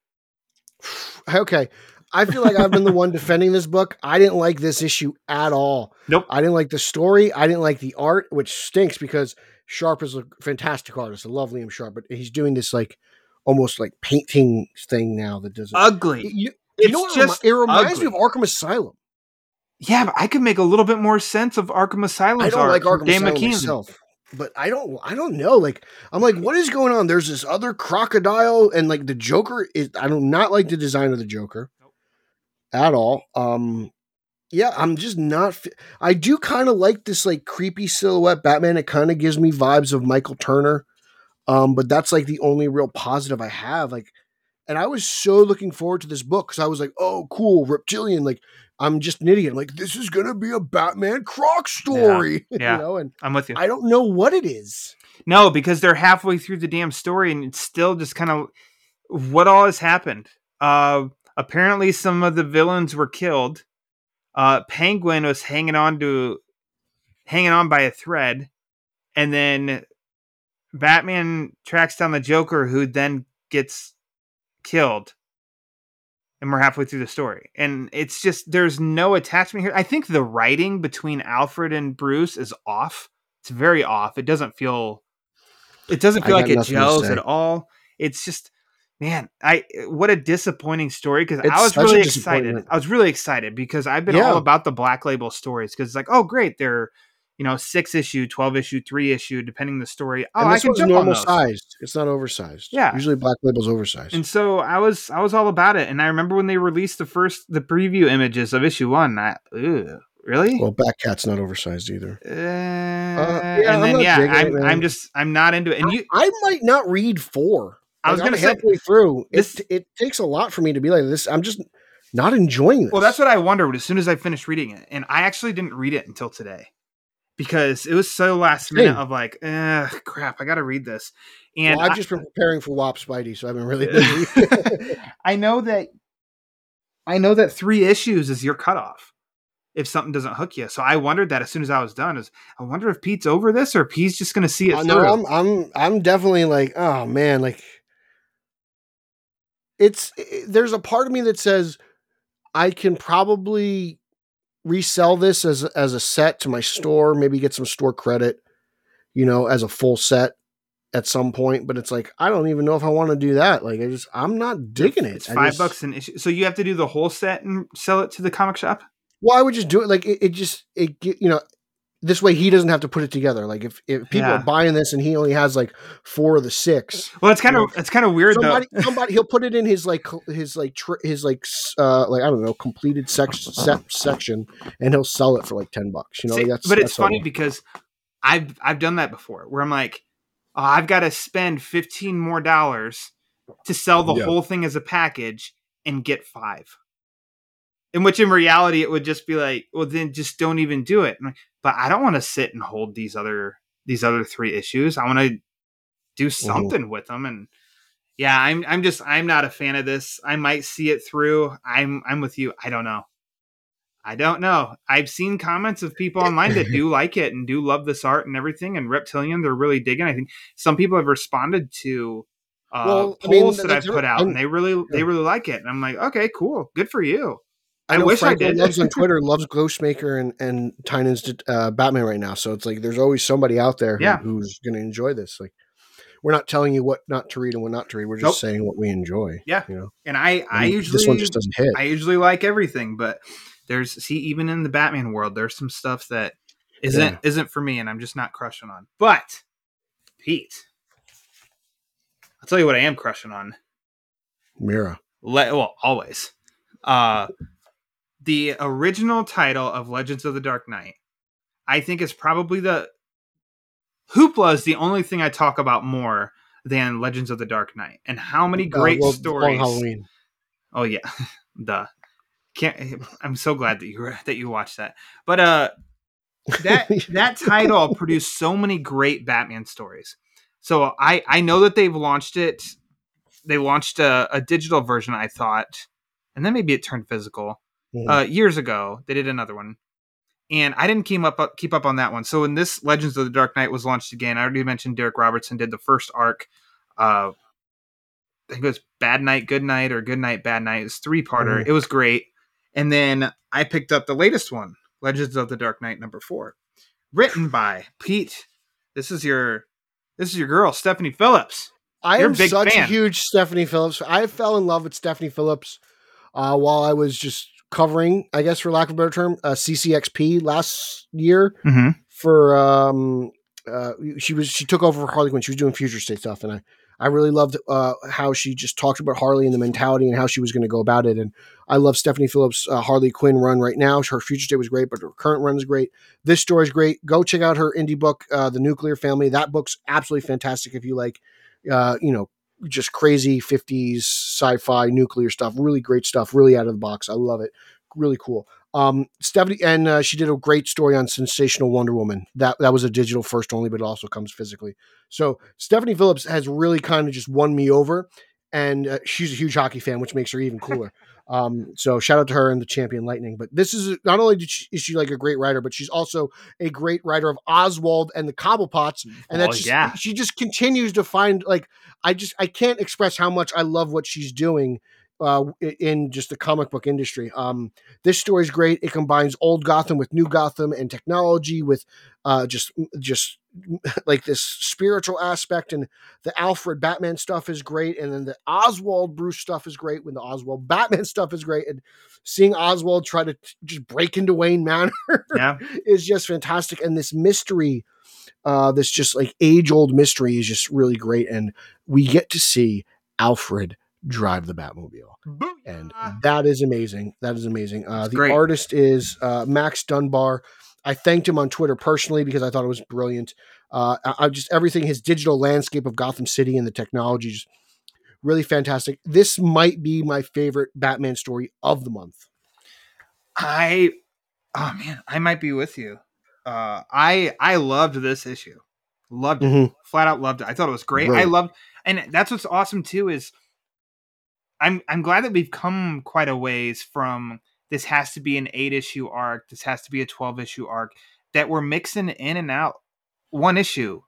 [SPEAKER 2] <sighs>
[SPEAKER 1] Okay. I feel like I've been the one defending this book. I didn't like this issue at all.
[SPEAKER 2] Nope.
[SPEAKER 1] I didn't like the story. I didn't like the art, which stinks because Sharp is a fantastic artist. I love Liam Sharp, but he's doing this like almost like painting thing now that doesn't.
[SPEAKER 2] Ugly.
[SPEAKER 1] you, you
[SPEAKER 2] It's
[SPEAKER 1] know
[SPEAKER 2] just
[SPEAKER 1] it, remi- it reminds
[SPEAKER 2] ugly.
[SPEAKER 1] me of Arkham Asylum.
[SPEAKER 2] Yeah, but I could make a little bit more sense of Arkham Asylum's
[SPEAKER 1] I don't
[SPEAKER 2] art
[SPEAKER 1] like Arkham
[SPEAKER 2] Dan
[SPEAKER 1] Asylum
[SPEAKER 2] McKean.
[SPEAKER 1] myself, but I don't. I don't know. Like I'm like, what is going on? There's this other crocodile, and like the Joker is. I do not not like the design of the Joker at all. Um, yeah, I'm just not. Fi- I do kind of like this like creepy silhouette Batman. It kind of gives me vibes of Michael Turner, um, but that's like the only real positive I have. Like, and I was so looking forward to this book because I was like, oh, cool, reptilian. Like, I'm just an idiot. I'm like, this is gonna be a Batman Croc story, <laughs>
[SPEAKER 2] Yeah.
[SPEAKER 1] you know. And
[SPEAKER 2] I'm with you.
[SPEAKER 1] I don't know what it is.
[SPEAKER 2] No, because they're halfway through the damn story and it's still just kind of what all has happened. Uh, apparently, some of the villains were killed. Uh, Penguin was hanging on to hanging on by a thread, and then Batman tracks down the Joker, who then gets killed. And we're halfway through the story, and it's just there's no attachment here. I think the writing between Alfred and Bruce is off. It's very off. It doesn't feel it doesn't feel like it gels at all. It's just man, I what a disappointing story because I was really excited. I was really excited because I've been
[SPEAKER 1] Yeah.
[SPEAKER 2] all about the black label stories because it's like, oh great, they're you know six issue, twelve issue, three issue, depending on the story. Oh,
[SPEAKER 1] and
[SPEAKER 2] I
[SPEAKER 1] this
[SPEAKER 2] can
[SPEAKER 1] one's
[SPEAKER 2] jump on
[SPEAKER 1] normal
[SPEAKER 2] those.
[SPEAKER 1] sized. It's not oversized.
[SPEAKER 2] Yeah.
[SPEAKER 1] usually Black Label's oversized.
[SPEAKER 2] And so I was I was all about it, and I remember when they released the first the preview images of issue one. I, ew, really?
[SPEAKER 1] well, Batcat's not oversized either.
[SPEAKER 2] Uh,
[SPEAKER 1] yeah,
[SPEAKER 2] and then
[SPEAKER 1] not
[SPEAKER 2] yeah, I'm
[SPEAKER 1] man.
[SPEAKER 2] I'm just I'm not into it. And you,
[SPEAKER 1] I might not read four.
[SPEAKER 2] I was
[SPEAKER 1] Like, I'm
[SPEAKER 2] gonna say,
[SPEAKER 1] halfway through.
[SPEAKER 2] this-
[SPEAKER 1] it, it takes a lot for me to be like this. I'm just not enjoying this.
[SPEAKER 2] well, that's what I wondered as soon as I finished reading it, and I actually didn't read it until today because it was so last minute of like, eh, crap, I got to read this. And
[SPEAKER 1] well, I've
[SPEAKER 2] I-
[SPEAKER 1] just been preparing for WAP Spidey, so I've been really busy. <laughs>
[SPEAKER 2] I know that I know that three issues is your cutoff if something doesn't hook you. So I wondered that as soon as I was done. Is I wonder if Pete's over this or if he's just going to see it
[SPEAKER 1] Uh,
[SPEAKER 2] through.
[SPEAKER 1] no, I'm I'm I'm definitely like, oh man, like it's i there's a part of me that says I can probably resell this as a- as a set to my store, maybe get some store credit, you know, as a full set at some point. But it's like I don't even know if I want to do that. Like I just I'm not digging it.
[SPEAKER 2] It's five
[SPEAKER 1] just-
[SPEAKER 2] bucks an issue. So you have to do the whole set and sell it to the comic shop.
[SPEAKER 1] Well, I would just do it like it, it just it you know this way he doesn't have to put it together. Like if, if people
[SPEAKER 2] Yeah.
[SPEAKER 1] are buying this and he only has like four of the six,
[SPEAKER 2] Well, it's kind of it's kind of weird
[SPEAKER 1] somebody
[SPEAKER 2] though.
[SPEAKER 1] somebody he'll put it in his like his like tr- his like uh like I don't know completed sec- set section and he'll sell it for like ten bucks. You know,
[SPEAKER 2] See,
[SPEAKER 1] that's
[SPEAKER 2] but it's
[SPEAKER 1] that's how-
[SPEAKER 2] funny because I've I've done that before where I'm like, oh, I've got to spend fifteen more dollars to sell the
[SPEAKER 1] Yeah.
[SPEAKER 2] whole thing as a package and get five. In which, in reality, it would just be like, well, then just don't even do it. Like, but I don't want to sit and hold these other these other three issues. I want to do
[SPEAKER 1] Mm-hmm.
[SPEAKER 2] something with them, and yeah, I'm I'm just I'm not a fan of this. I might see it through. I'm I'm with you. I don't know. I don't know. I've seen comments of people online that do <laughs> like it and do love this art and everything. And Reptilian, they're really digging. I think some people have responded to uh,
[SPEAKER 1] Well, I mean,
[SPEAKER 2] polls that I've put out,
[SPEAKER 1] I'm-
[SPEAKER 2] and they really they really like it. And I'm like, okay, cool, good for you.
[SPEAKER 1] I,
[SPEAKER 2] I wish I did.
[SPEAKER 1] loves on Twitter <laughs> loves Ghostmaker and and Tynion's uh, Batman right now. So it's like there's always somebody out there who,
[SPEAKER 2] Yeah.
[SPEAKER 1] who's going to enjoy this. Like we're not telling you what not to read and what not to read. We're just
[SPEAKER 2] Nope.
[SPEAKER 1] saying what we enjoy.
[SPEAKER 2] Yeah.
[SPEAKER 1] you know.
[SPEAKER 2] And I I
[SPEAKER 1] And
[SPEAKER 2] usually
[SPEAKER 1] this one just doesn't hit.
[SPEAKER 2] I usually like everything, but there's see even in the Batman world, there's some stuff that isn't
[SPEAKER 1] Yeah.
[SPEAKER 2] isn't for me, and I'm just not crushing on. But Pete, I'll tell you what I am crushing on.
[SPEAKER 1] Mira.
[SPEAKER 2] Le- well, always. Uh, the original title of Legends of the Dark Knight, I think, is probably the Hoopla is the only thing I talk about more than Legends of the Dark Knight, and how many
[SPEAKER 1] Uh,
[SPEAKER 2] great
[SPEAKER 1] well,
[SPEAKER 2] stories. Oh yeah, <laughs> the can't. I'm so glad that you that you watched that. But uh, that <laughs> that title produced so many great Batman stories. So I I know that they've launched it. They launched a, a digital version, I thought, and then maybe it turned physical
[SPEAKER 1] Mhm.
[SPEAKER 2] uh, years ago. They did another one, and I didn't keep up keep up on that one. So when this Legends of the Dark Knight was launched again, I already mentioned Darick Robertson did the first arc. Uh, I think it was Bad Night, Good Night, or Good Night, Bad Night. It was three parter.
[SPEAKER 1] Mhm.
[SPEAKER 2] It was great. And then I picked up the latest one, Legends of the Dark Knight number four, written by Pete. This is your this is your girl, Stephanie Phillips.
[SPEAKER 1] I
[SPEAKER 2] You're
[SPEAKER 1] am
[SPEAKER 2] big
[SPEAKER 1] such
[SPEAKER 2] fan.
[SPEAKER 1] a huge Stephanie Phillips. I fell in love with Stephanie Phillips uh, while I was just covering, I guess, for lack of a better term, uh, CCXP last year
[SPEAKER 2] Mm-hmm.
[SPEAKER 1] for um uh she was she took over for Harley Quinn. She was doing future state stuff, and I I really loved uh, how she just talked about Harley and the mentality and how she was going to go about it. And I love Stephanie Phillips' uh, Harley Quinn run right now. Her future state was great, but her current run is great. This story is great. Go check out her indie book, uh, The Nuclear Family. That book's absolutely fantastic if you like, uh, you know, just crazy 50s sci-fi nuclear stuff. Really great stuff. Really out of the box. I love it. Really cool. Um, Stephanie, and uh, she did a great story on Sensational Wonder Woman. That that was a digital first only, but it also comes physically. So Stephanie Phillips has really kind of just won me over, and uh, she's a huge hockey fan, which makes her even cooler. Um, so shout out to her and the Champion Lightning. But this is not only did she, is she like a great writer, but she's also a great writer of Oswald and the Cobblepots, and
[SPEAKER 2] Oh,
[SPEAKER 1] just,
[SPEAKER 2] yeah.
[SPEAKER 1] she just continues to find like I just I can't express how much I love what she's doing uh, in just the comic book industry. Um, this story is great. It combines old Gotham with new Gotham and technology with uh, just just <laughs> like this spiritual aspect and the Alfred Batman stuff is great and then the Oswald Bruce stuff is great when the Oswald Batman <laughs> stuff is great and seeing Oswald try to t- just break into Wayne Manor
[SPEAKER 2] Yeah. <laughs>
[SPEAKER 1] is just fantastic and this mystery uh this just like age old mystery is just really great and we get to see Alfred drive the Batmobile and that is amazing. That is amazing. Uh, the
[SPEAKER 2] great.
[SPEAKER 1] artist is uh, Max Dunbar. I thanked him on Twitter personally because I thought it was brilliant. Uh, I, I just everything his digital landscape of Gotham City and the technology just really fantastic. This might be my favorite Batman story of the month.
[SPEAKER 2] I oh man, I might be with you. Uh I I loved this issue. Loved it.
[SPEAKER 1] Mhm.
[SPEAKER 2] Flat out loved it. I thought it was great. I
[SPEAKER 1] Brilliant.
[SPEAKER 2] loved and that's what's awesome too is I'm I'm glad that we've come quite a ways from this has to be an 8 issue arc, this has to be a 12 issue arc that we're mixing in and out one issue.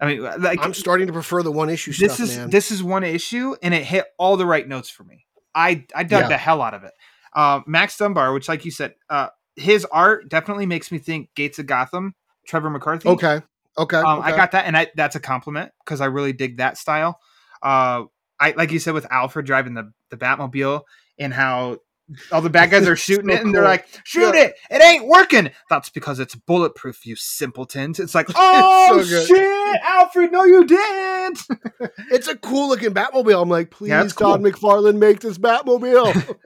[SPEAKER 2] I mean like
[SPEAKER 1] I'm starting to prefer the one issue stuff.
[SPEAKER 2] this
[SPEAKER 1] stuff,
[SPEAKER 2] is
[SPEAKER 1] man.
[SPEAKER 2] this is one issue and it hit all the right notes for me i i dug
[SPEAKER 1] Yeah.
[SPEAKER 2] the hell out of it uh, max dunbar which like you said uh his art definitely makes me think gates of gotham trevor mccarthy
[SPEAKER 1] okay. Okay.
[SPEAKER 2] um,
[SPEAKER 1] okay.
[SPEAKER 2] i got that and I, that's a compliment because i really dig that style uh i like you said with alfred driving the the batmobile and how all the bad guys are <laughs> shooting
[SPEAKER 1] So
[SPEAKER 2] it and they're
[SPEAKER 1] cool.
[SPEAKER 2] like shoot
[SPEAKER 1] Yeah.
[SPEAKER 2] it it ain't working that's because it's bulletproof you simpletons it's like <laughs> oh
[SPEAKER 1] so
[SPEAKER 2] shit alfred no you didn't <laughs>
[SPEAKER 1] It's a cool looking Batmobile. I'm like, please,
[SPEAKER 2] Yeah, it's
[SPEAKER 1] Todd
[SPEAKER 2] cool.
[SPEAKER 1] McFarlane, make this Batmobile.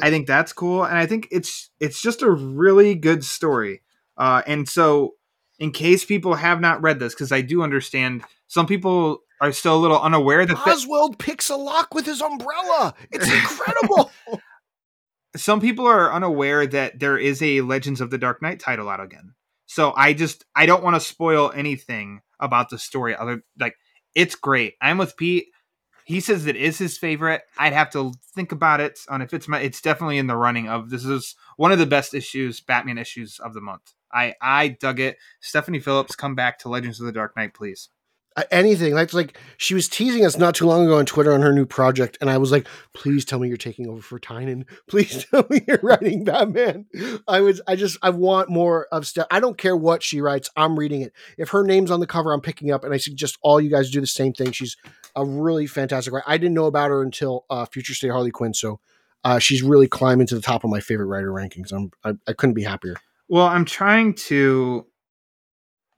[SPEAKER 2] I think that's cool, and I think it's it's just a really good story. Uh, and so, in case people have not read this, because I do understand some people are still a little unaware that that
[SPEAKER 1] Oswald picks a lock with his umbrella. It's incredible.
[SPEAKER 2] Some people are unaware that there is a Legends of the Dark Knight title out again. So I just I don't want to spoil anything about the story. Other like it's great. I'm with Pete. He says it is his favorite. I'd have to think about it on if it's my. It's definitely in the running of this is one of the best issues, Batman issues of the month. I I dug it. Stephanie Phillips, come back to Legends of the Dark Knight, please.
[SPEAKER 1] Uh, anything like like she was teasing us not too long ago on Twitter on her new project, and I was like, "Please tell me you're taking over for Tynion. <laughs> Please tell me you're writing Batman." I was, I just, I want more of stuff. I don't care what she writes. I'm reading it. If her name's on the cover, I'm picking up, and I suggest all you guys do the same thing. She's a really fantastic writer. I didn't know about her until uh, Future State Harley Quinn, so uh, she's really climbing to the top of my favorite writer rankings. I'm, I, I couldn't be happier.
[SPEAKER 2] Well, I'm trying to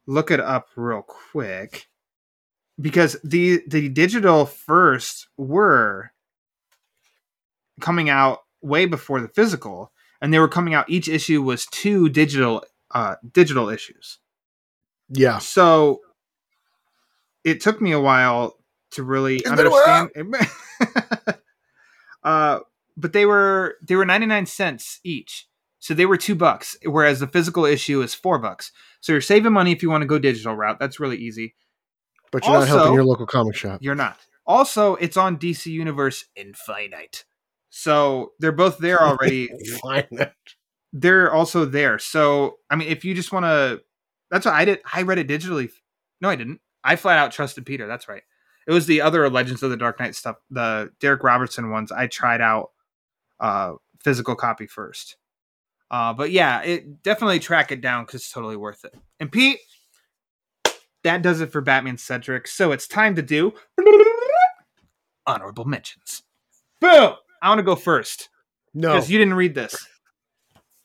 [SPEAKER 2] look it up real quick because the the digital first were coming out way before the physical and they were coming out each issue was two digital uh digital issues.
[SPEAKER 1] Yeah,
[SPEAKER 2] So it took me a while to really
[SPEAKER 1] It's been a while.
[SPEAKER 2] understand. <laughs> uh, but they were they were ninety nine cents each, so they were two bucks. Whereas the physical issue is four bucks. So you're saving money if you want to go digital route. That's really easy.
[SPEAKER 1] But you're not helping your local comic shop.
[SPEAKER 2] You're not. Also, it's on DC Universe Infinite, so they're both there <laughs> already.
[SPEAKER 1] Fine.
[SPEAKER 2] they're also there. So I mean, if you just want to, that's what I did. I read it digitally. No, I didn't. I flat out trusted Peter. That's right. It was the other Legends of the Dark Knight stuff, the Darick Robertson ones. I tried out uh, physical copy first. Uh, but yeah, it definitely track it down because it's totally worth it. And Pete, that does it for Batman Cedric. So it's time to do honorable mentions. Boom! I want to go first
[SPEAKER 1] No,
[SPEAKER 2] because you didn't read this.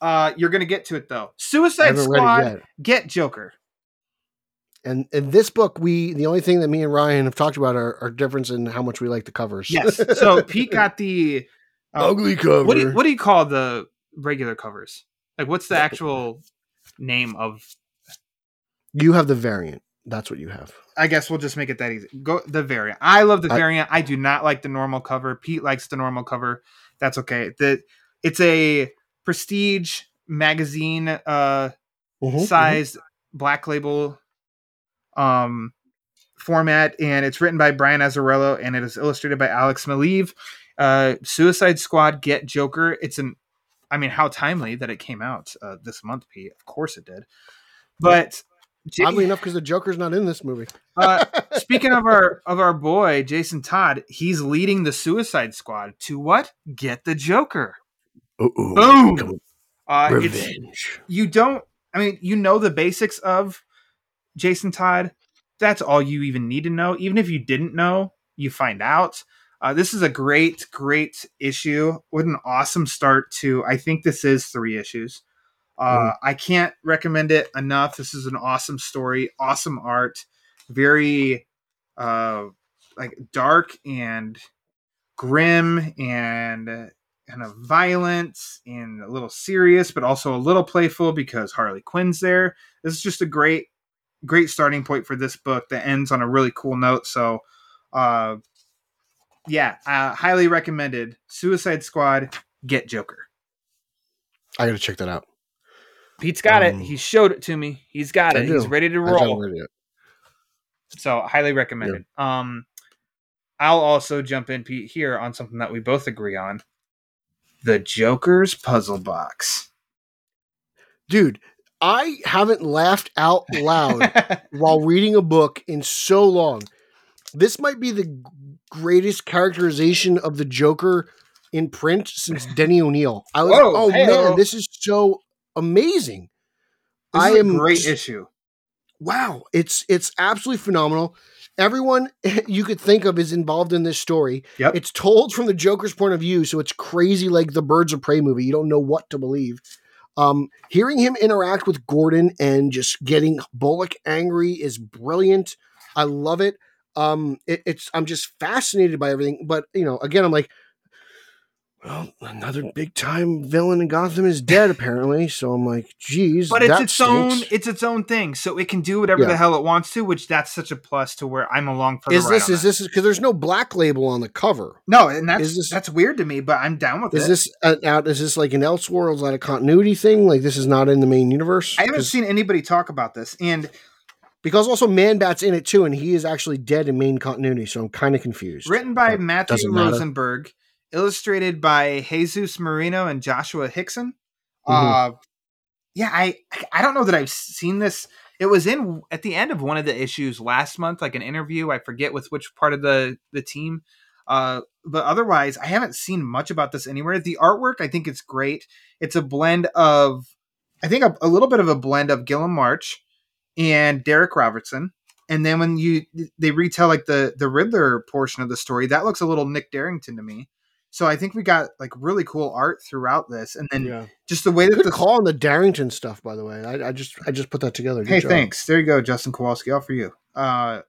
[SPEAKER 2] Uh, you're gonna get to it though. Suicide
[SPEAKER 1] haven't read it
[SPEAKER 2] Squad, get Joker.
[SPEAKER 1] And in this book, we the only thing that me and Ryan have talked about are, are difference in how much we like the covers.
[SPEAKER 2] Yes. So <laughs> Pete got the uh,
[SPEAKER 1] ugly cover.
[SPEAKER 2] what do you, what do you call the regular covers? Like what's the actual name of
[SPEAKER 1] you have the variant. That's what you have.
[SPEAKER 2] I guess we'll just make it that easy. Go the variant. I love the
[SPEAKER 1] I-
[SPEAKER 2] variant. I do not like the normal cover. Pete likes the normal cover. That's okay. The it's a prestige magazine uh
[SPEAKER 1] Mhm,
[SPEAKER 2] sized black label um format and it's written by Brian Azzarello and it is illustrated by Alex Maleev. Uh Suicide Squad Get Joker. It's an I mean how timely that it came out uh, this month, Pete. Of course it did. But
[SPEAKER 1] Oddly enough, because the Joker's not in this movie.
[SPEAKER 2] uh, <laughs> speaking of our of our boy Jason Todd, he's leading the Suicide Squad to what? Get the Joker.
[SPEAKER 1] Uh-oh.
[SPEAKER 2] Boom! Uh,
[SPEAKER 1] Revenge.
[SPEAKER 2] you don't. I mean, you know the basics of Jason Todd. That's all you even need to know. Even if you didn't know, you find out. Uh, this is a great, great issue. What an awesome start to. I think this is three issues. Uh, I can't recommend it enough. This is an awesome story, awesome art, very uh, like dark and grim and uh, kind of violent and a little serious, but also a little playful because Harley Quinn's there. This is just a great, great starting point for this book that ends on a really cool note. So, uh, yeah, uh, highly recommended. Suicide Squad, get Joker.
[SPEAKER 1] I gotta check that out.
[SPEAKER 2] Pete's got
[SPEAKER 1] Um,
[SPEAKER 2] it. He showed it to me. He's got
[SPEAKER 1] I
[SPEAKER 2] it. He's ready to roll.
[SPEAKER 1] read it yet.
[SPEAKER 2] So highly recommended. Um, I'll also jump in Pete here on something that we both agree on: the Joker's puzzle box.
[SPEAKER 1] Dude, I haven't laughed out loud <laughs> while reading a book in so long. This might be the greatest characterization of the Joker in print since Denny O'Neil. I was
[SPEAKER 2] Whoa,
[SPEAKER 1] oh
[SPEAKER 2] hey-o.
[SPEAKER 1] man, this is so amazing.
[SPEAKER 2] This
[SPEAKER 1] I
[SPEAKER 2] is a
[SPEAKER 1] am
[SPEAKER 2] great issue.
[SPEAKER 1] wow, it's it's absolutely phenomenal. Everyone <laughs> you could think of is involved in this story.
[SPEAKER 2] Yep.
[SPEAKER 1] It's told from the Joker's point of view, so it's crazy like the Birds of Prey movie. You don't know what to believe. Um, hearing him interact with Gordon and just getting Bullock angry is brilliant. I love it. Um, it, it's I'm just fascinated by everything. But you know, again, I'm like, well, another big time villain in Gotham is dead apparently. So I'm like, geez,
[SPEAKER 2] but it's its own it's its own thing so it can do whatever
[SPEAKER 1] Yeah.
[SPEAKER 2] the hell it wants to which that's such a plus to where i'm along for the
[SPEAKER 1] Is
[SPEAKER 2] ride
[SPEAKER 1] this is
[SPEAKER 2] that.
[SPEAKER 1] this because there's no black label on the cover?
[SPEAKER 2] no and that's
[SPEAKER 1] is this-
[SPEAKER 2] that's weird to me but i'm down with
[SPEAKER 1] Is
[SPEAKER 2] it
[SPEAKER 1] this uh, out? Is this like an Elseworlds, like a continuity thing? Like this is not in the main universe?
[SPEAKER 2] i haven't seen anybody talk about this and
[SPEAKER 1] because also Man Bat's in it too, and he is actually dead in main continuity. So I'm kind of confused.
[SPEAKER 2] written by matthew
[SPEAKER 1] doesn't matter.
[SPEAKER 2] Illustrated by jesus merino and joshua hixson.
[SPEAKER 1] Mhm.
[SPEAKER 2] uh yeah i i don't know that i've seen this. It was in at the end of one of the issues last month like an interview i forget with which part of the the team. Uh but otherwise i haven't seen much about this anywhere. The artwork i think it's great. It's a blend of i think a, a little bit of a blend of guillem march and darick robertson. And then when you they retell like the the riddler portion of the story that looks a little nick derington to me so i think we got like really cool art throughout this and then
[SPEAKER 1] Yeah.
[SPEAKER 2] just the way that
[SPEAKER 1] Good
[SPEAKER 2] the
[SPEAKER 1] call on the Derington stuff, by the way. I, I just I just put that together. Good
[SPEAKER 2] Hey,
[SPEAKER 1] job.
[SPEAKER 2] thanks. There you go, Justin Kowalski. All for you. Uh,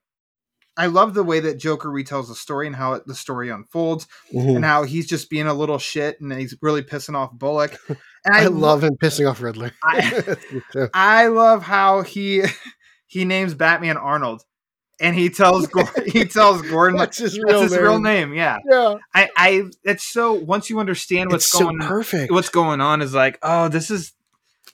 [SPEAKER 2] I love the way that Joker retells the story and how it, the story unfolds,
[SPEAKER 1] Mhm.
[SPEAKER 2] and how he's just being a little shit and he's really pissing off Bullock. And
[SPEAKER 1] I, <laughs>
[SPEAKER 2] I,
[SPEAKER 1] love him pissing off Riddler.
[SPEAKER 2] I- <laughs> I love how he <laughs> he names Batman Arnold, and he tells <laughs> he tells Gordon
[SPEAKER 1] That's his
[SPEAKER 2] that's
[SPEAKER 1] real
[SPEAKER 2] his real name. Yeah,
[SPEAKER 1] yeah,
[SPEAKER 2] I I it's so once you understand what's
[SPEAKER 1] it's
[SPEAKER 2] going
[SPEAKER 1] so perfect.
[SPEAKER 2] what's going on is like, oh, this is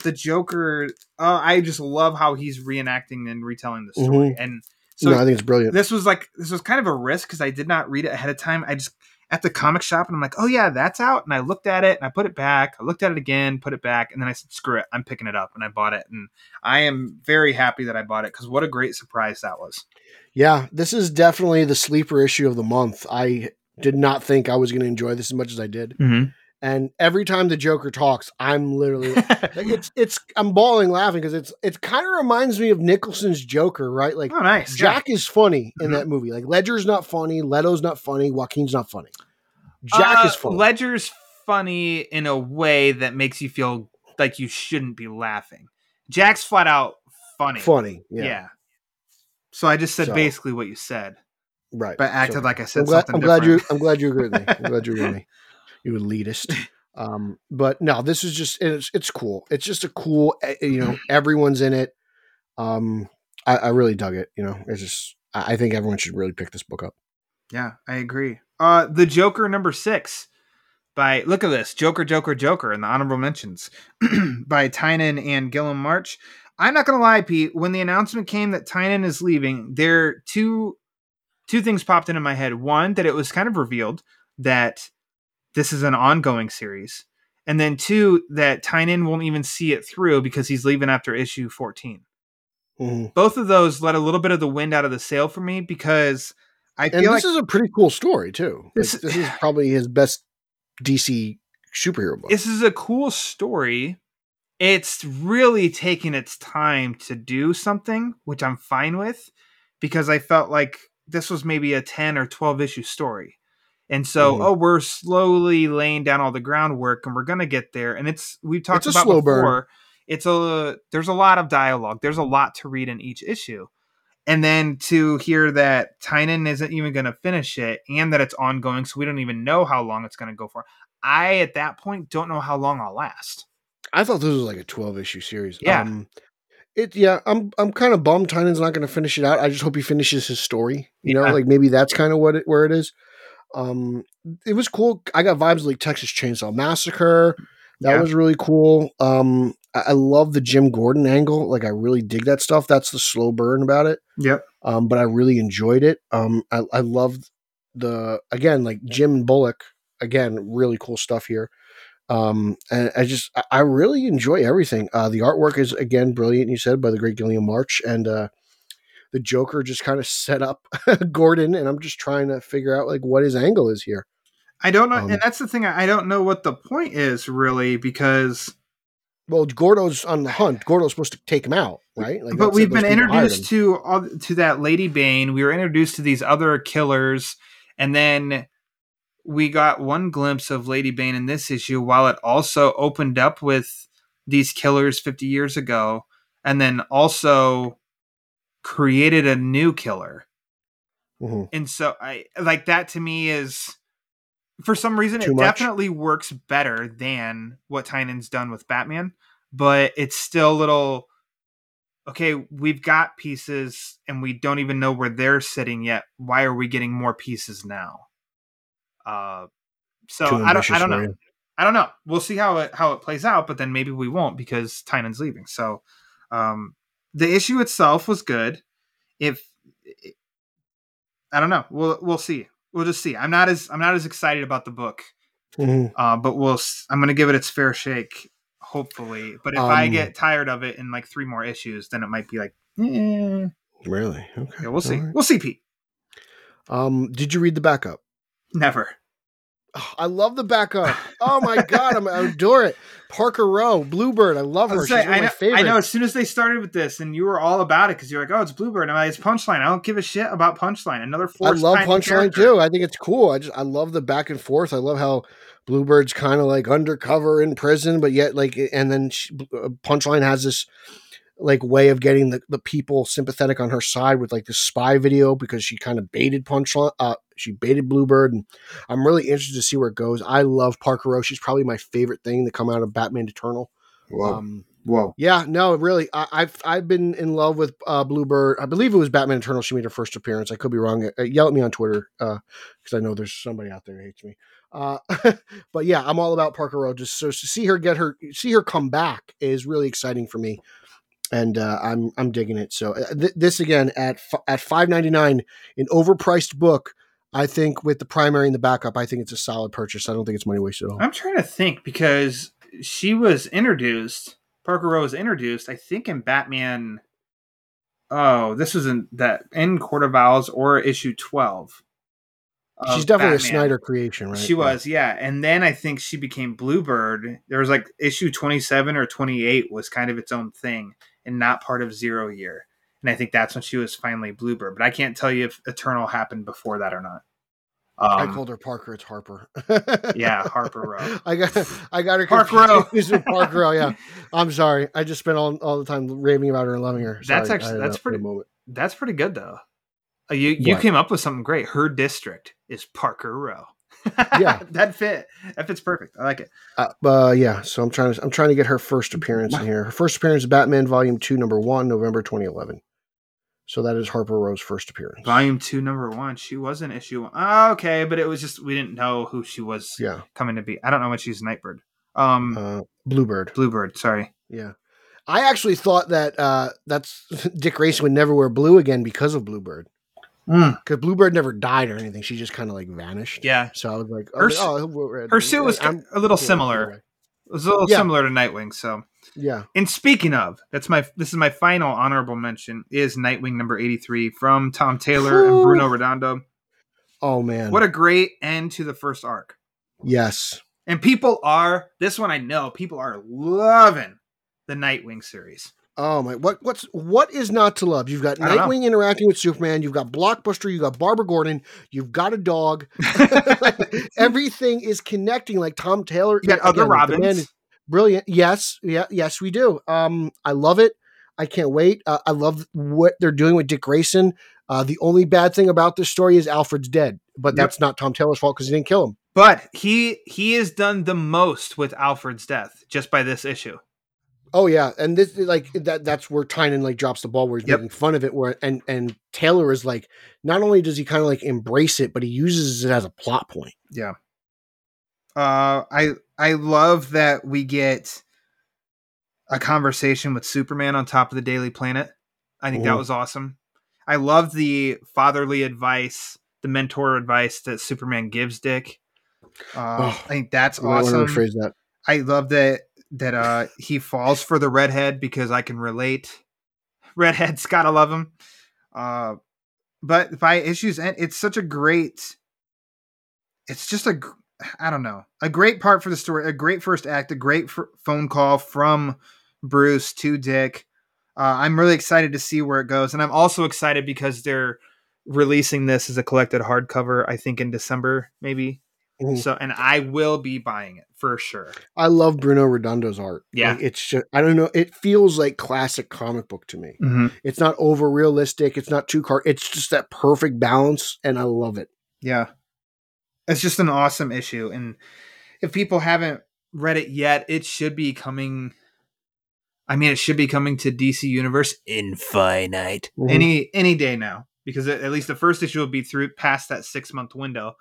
[SPEAKER 2] the Joker. Oh, I just love how he's reenacting and retelling the story. Mm-hmm. And so
[SPEAKER 1] no, I think it's brilliant.
[SPEAKER 2] this was like this was kind of a risk because I did not read it ahead of time. I just at the comic shop and I'm like, oh yeah, that's out. And I looked at it and I put it back. I looked at it again, put it back, and then I said, screw it, I'm picking it up, and I bought it. And I am very happy that I bought it because what a great surprise that was.
[SPEAKER 1] Yeah, this is definitely the sleeper issue of the month. I did not think I was going to enjoy this as much as I did.
[SPEAKER 2] Mm-hmm.
[SPEAKER 1] And every time the Joker talks, I'm literally <laughs> like, it's it's I'm bawling laughing because it's it kind of reminds me of Nicholson's Joker, right? Like
[SPEAKER 2] oh, nice.
[SPEAKER 1] Jack is funny in
[SPEAKER 2] Mhm.
[SPEAKER 1] that movie. Like Ledger's not funny, Leto's not funny, Joaquin's not funny. Jack
[SPEAKER 2] Uh,
[SPEAKER 1] is funny.
[SPEAKER 2] Ledger's funny in a way that makes you feel like you shouldn't be laughing. Jack's flat out funny.
[SPEAKER 1] funny.
[SPEAKER 2] Yeah.
[SPEAKER 1] Yeah.
[SPEAKER 2] So I just said
[SPEAKER 1] So-
[SPEAKER 2] basically what you said,
[SPEAKER 1] Right.
[SPEAKER 2] but acted
[SPEAKER 1] So-
[SPEAKER 2] like I said
[SPEAKER 1] I'm glad,
[SPEAKER 2] something
[SPEAKER 1] I'm glad you.
[SPEAKER 2] different.
[SPEAKER 1] I'm glad you agree with me. <laughs> I'm glad you agree with me. You elitist. <laughs> Um, but no, this is just it's it's cool. It's just a cool. eh, You know, everyone's in it. Um, I, I really dug it. You know, it's just I I think everyone should really pick this book up.
[SPEAKER 2] Yeah, I agree. Uh, the Joker number six by look at this Joker, Joker, Joker and the honorable mentions <clears throat> by Tynion and Guillem March. I'm not gonna lie, Pete. When the announcement came that Tynion is leaving, there two two things popped into my head. One, that it was kind of revealed that this is an ongoing series, and then two, that Tynion won't even see it through because he's leaving after issue 14.
[SPEAKER 1] Mhm.
[SPEAKER 2] Both of those let a little bit of the wind out of the sail for me because I
[SPEAKER 1] And
[SPEAKER 2] feel
[SPEAKER 1] this
[SPEAKER 2] like
[SPEAKER 1] is a pretty cool story too. Like,
[SPEAKER 2] This-
[SPEAKER 1] this is <sighs> probably his best DC superhero book.
[SPEAKER 2] this is a cool story. It's really taking its time to do something, which I'm fine with because I felt like this was maybe a 10 or 12 issue story. And so,
[SPEAKER 1] Mhm.
[SPEAKER 2] oh, we're slowly laying down all the groundwork and we're going to get there. And it's, we've talked
[SPEAKER 1] It's
[SPEAKER 2] about
[SPEAKER 1] slow burn.
[SPEAKER 2] before, it's a, there's a lot of dialogue, there's a lot to read in each issue. And then to hear that Tynion isn't even going to finish it and that it's ongoing, so we don't even know how long it's going to go for. I, at that point, don't know how long I'll last.
[SPEAKER 1] I thought this was like a 12 issue series.
[SPEAKER 2] Yeah.
[SPEAKER 1] Um, it yeah, I'm I'm kind of bummed Tynion's not going to finish it out. I just hope he finishes his story. You know, like maybe that's kind of what it where it is. Um, it was cool. I got vibes like Texas Chainsaw Massacre. That
[SPEAKER 2] Yeah.
[SPEAKER 1] was really cool. Um, I, I love the Jim Gordon angle. Like I really dig that stuff. That's the slow burn about it.
[SPEAKER 2] Yep.
[SPEAKER 1] Um, but I really enjoyed it. Um, I I loved the again like Jim Bullock again really cool stuff here. Um, and I just I- really enjoy everything. Uh, the artwork is again brilliant. You said by the great Guillem March, and uh, the Joker just kind of set up <laughs> Gordon, and I'm just trying to figure out like what his angle is here.
[SPEAKER 2] I don't know.
[SPEAKER 1] Um,
[SPEAKER 2] and that's the thing. I don't know what the point is really because,
[SPEAKER 1] Well, Gordo's on the hunt. Gordo's supposed to take him out, right? Like,
[SPEAKER 2] but we've been introduced to all, to that Lady Bane. We were introduced to these other killers, and then we got one glimpse of Lady Bane in this issue, while it also opened up with these killers 50 years ago, and then also created a new killer.
[SPEAKER 1] Mhm.
[SPEAKER 2] and so I like that to me is for some reason
[SPEAKER 1] Too
[SPEAKER 2] it
[SPEAKER 1] much?
[SPEAKER 2] definitely works better than what Tynion's done with Batman, but it's still a little okay. We've got pieces and we don't even know where they're sitting yet. Why are we getting more pieces now? Uh, so I don't. I don't know. I don't know. We'll see how it how it plays out, but then maybe we won't because Tynion's leaving. So um the issue itself was good. If I don't know, we'll we'll see. We'll just see. I'm not as I'm not as excited about the book,
[SPEAKER 1] Mhm.
[SPEAKER 2] uh, but we'll. I'm gonna give it its fair shake, hopefully. But if I
[SPEAKER 1] Um,
[SPEAKER 2] get tired of it in like three more issues, then it might be like, eh.
[SPEAKER 1] Really? Okay.
[SPEAKER 2] yeah, we'll see.
[SPEAKER 1] Right.
[SPEAKER 2] We'll see, Pete.
[SPEAKER 1] Um, did you read the backup?
[SPEAKER 2] Never.
[SPEAKER 1] Oh, I love the backup. Oh my god, I'm, I adore it. Parker Rowe, Bluebird. I love
[SPEAKER 2] I,
[SPEAKER 1] her.
[SPEAKER 2] was
[SPEAKER 1] She's
[SPEAKER 2] saying,
[SPEAKER 1] one
[SPEAKER 2] I,
[SPEAKER 1] of my
[SPEAKER 2] know,
[SPEAKER 1] favorites.
[SPEAKER 2] I know. As soon as they started with this, and you were all about it because you're like, "Oh, it's Bluebird," and I'm like, "It's Punchline." I don't give a shit about Punchline. Another
[SPEAKER 1] I love Punchline
[SPEAKER 2] character.
[SPEAKER 1] too. I think it's cool. I just I love the back and forth. I love how Bluebird's kind of like undercover in prison, but yet like, and then she, uh, Punchline has this like way of getting the, the people sympathetic on her side with like the spy video because she kind of baited Punchline. Uh, she baited Bluebird, and I'm really interested to see where it goes. I love Parker Rowe. She's probably my favorite thing to come out of Batman Eternal. Um,
[SPEAKER 2] Whoa.
[SPEAKER 1] yeah, no, really, I, I've I've been in love with uh, Bluebird. I believe it was Batman Eternal. She made her first appearance. I could be wrong. Uh, yell at me on Twitter because I know there's somebody out there who hates me. Uh, <laughs> but yeah, I'm all about Parker Rowe. Just so to see her get her see her come back is really exciting for me, and uh, I'm I'm digging it. So uh, th- this again at f- at 5.99, an overpriced book. I think with the primary and the backup, I think it's a solid purchase. I don't think it's money wasted at all.
[SPEAKER 2] I'm trying to think because she was introduced. Parker Rowe was introduced, I think, in Batman. Oh, this was in that in Court of Owls or issue twelve.
[SPEAKER 1] She's definitely a Snyder creation, right?
[SPEAKER 2] She was, yeah. And then I think she became Bluebird. There was like issue 27 or 28 was kind of its own thing and not part of Zero Year. And I think that's when she was finally Bluebird. But I can't tell you if Eternal happened before that or not.
[SPEAKER 1] I
[SPEAKER 2] Um,
[SPEAKER 1] called her Parker. It's Harper. <laughs>
[SPEAKER 2] Yeah, Harper Row. <laughs>
[SPEAKER 1] I got I got her
[SPEAKER 2] Park <laughs>
[SPEAKER 1] with Parker Rowe. Yeah, I'm sorry. I just spent all, all the time raving about her and loving her.
[SPEAKER 2] That's actually- that's pretty-
[SPEAKER 1] moment.
[SPEAKER 2] That's pretty good though. Uh, You you
[SPEAKER 1] What?
[SPEAKER 2] came up with something great. Her district is Parker Row.
[SPEAKER 1] Yeah. <laughs>
[SPEAKER 2] that fit. That fits perfect. I like it.
[SPEAKER 1] Uh, uh, yeah, so I'm trying to I'm trying to get her first appearance in here. Her first appearance is Batman Volume Two, Number One, November 2011. So that is Harper Row's first appearance.
[SPEAKER 2] Volume two, number one. She was an issue. Oh, okay, but it was just we didn't know who she was
[SPEAKER 1] Yeah,
[SPEAKER 2] coming to be. I don't know when she's Nightbird. Um,
[SPEAKER 1] uh, Bluebird.
[SPEAKER 2] Bluebird. Sorry.
[SPEAKER 1] Yeah, I actually thought that uh, that's <laughs> Dick Grayson would never wear blue again because of Bluebird. Mm. Because Bluebird never died or anything; she just kind of like vanished.
[SPEAKER 2] Yeah,
[SPEAKER 1] So I was like,
[SPEAKER 2] Her
[SPEAKER 1] oh,
[SPEAKER 2] s-
[SPEAKER 1] oh, he'll wear red.
[SPEAKER 2] her suit was
[SPEAKER 1] I'm
[SPEAKER 2] a little
[SPEAKER 1] cool
[SPEAKER 2] similar.
[SPEAKER 1] either.
[SPEAKER 2] It was a little
[SPEAKER 1] Yeah.
[SPEAKER 2] similar to Nightwing. So,
[SPEAKER 1] Yeah.
[SPEAKER 2] and speaking of, that's my this is my final honorable mention is Nightwing number eighty three from Tom Taylor and Bruno Redondo.
[SPEAKER 1] Oh man.
[SPEAKER 2] What a great end to the first arc.
[SPEAKER 1] yes.
[SPEAKER 2] And people are this one I know people are loving the Nightwing series.
[SPEAKER 1] Oh my! What what's what is not to love? You've got
[SPEAKER 2] I don't know.
[SPEAKER 1] Nightwing interacting with Superman. You've got Blockbuster. You've got Barbara Gordon. You've got a dog. <laughs> <laughs> Everything is connecting. Like Tom Taylor.
[SPEAKER 2] You got other
[SPEAKER 1] again, like,
[SPEAKER 2] Robins.
[SPEAKER 1] brilliant. Yes, yeah, yes, we do. Um, I love it. I can't wait. Uh, I love what they're doing with Dick Grayson. Uh, the only bad thing about this story is Alfred's dead, but
[SPEAKER 2] Yep.
[SPEAKER 1] that's not Tom Taylor's fault because he didn't kill him.
[SPEAKER 2] But he he has done the most with Alfred's death just by this issue.
[SPEAKER 1] Oh yeah, and this like that that's where Tynion like drops the ball where he's
[SPEAKER 2] Yep.
[SPEAKER 1] making fun of it where and and Taylor is like not only does he kind of like embrace it, but he uses it as a plot point.
[SPEAKER 2] Yeah. Uh I I love that we get a conversation with Superman on top of the Daily Planet. I think that
[SPEAKER 1] Mhm.
[SPEAKER 2] was awesome. I love the fatherly advice, the mentor advice that Superman gives Dick. Uh,
[SPEAKER 1] Oh,
[SPEAKER 2] I think that's
[SPEAKER 1] I want to
[SPEAKER 2] awesome.
[SPEAKER 1] rephrase that.
[SPEAKER 2] I love that that uh he falls for the redhead because I can relate. Redhead's <laughs> gotta love him. Uh but by issues end, it's such a great it's just a I don't know, a great part for the story, a great first act, a great phone call from Bruce to Dick. Uh, I'm really excited to see where it goes, and I'm also excited because they're releasing this as a collected hardcover. I think in December, maybe.
[SPEAKER 1] Mhm.
[SPEAKER 2] So, and I will be buying it for sure.
[SPEAKER 1] I love Bruno Redondo's art.
[SPEAKER 2] Yeah.
[SPEAKER 1] Like, it's just I don't know. It feels like classic comic book to me.
[SPEAKER 2] Mm-hmm.
[SPEAKER 1] It's not over realistic. It's not too car. It's just that perfect balance, and I love it.
[SPEAKER 2] Yeah. It's just an awesome issue. And if people haven't read it yet, it should be coming. I mean, it should be coming to DC Universe Infinite
[SPEAKER 1] Mhm.
[SPEAKER 2] any any day now because at least the first issue will be through past that six month window.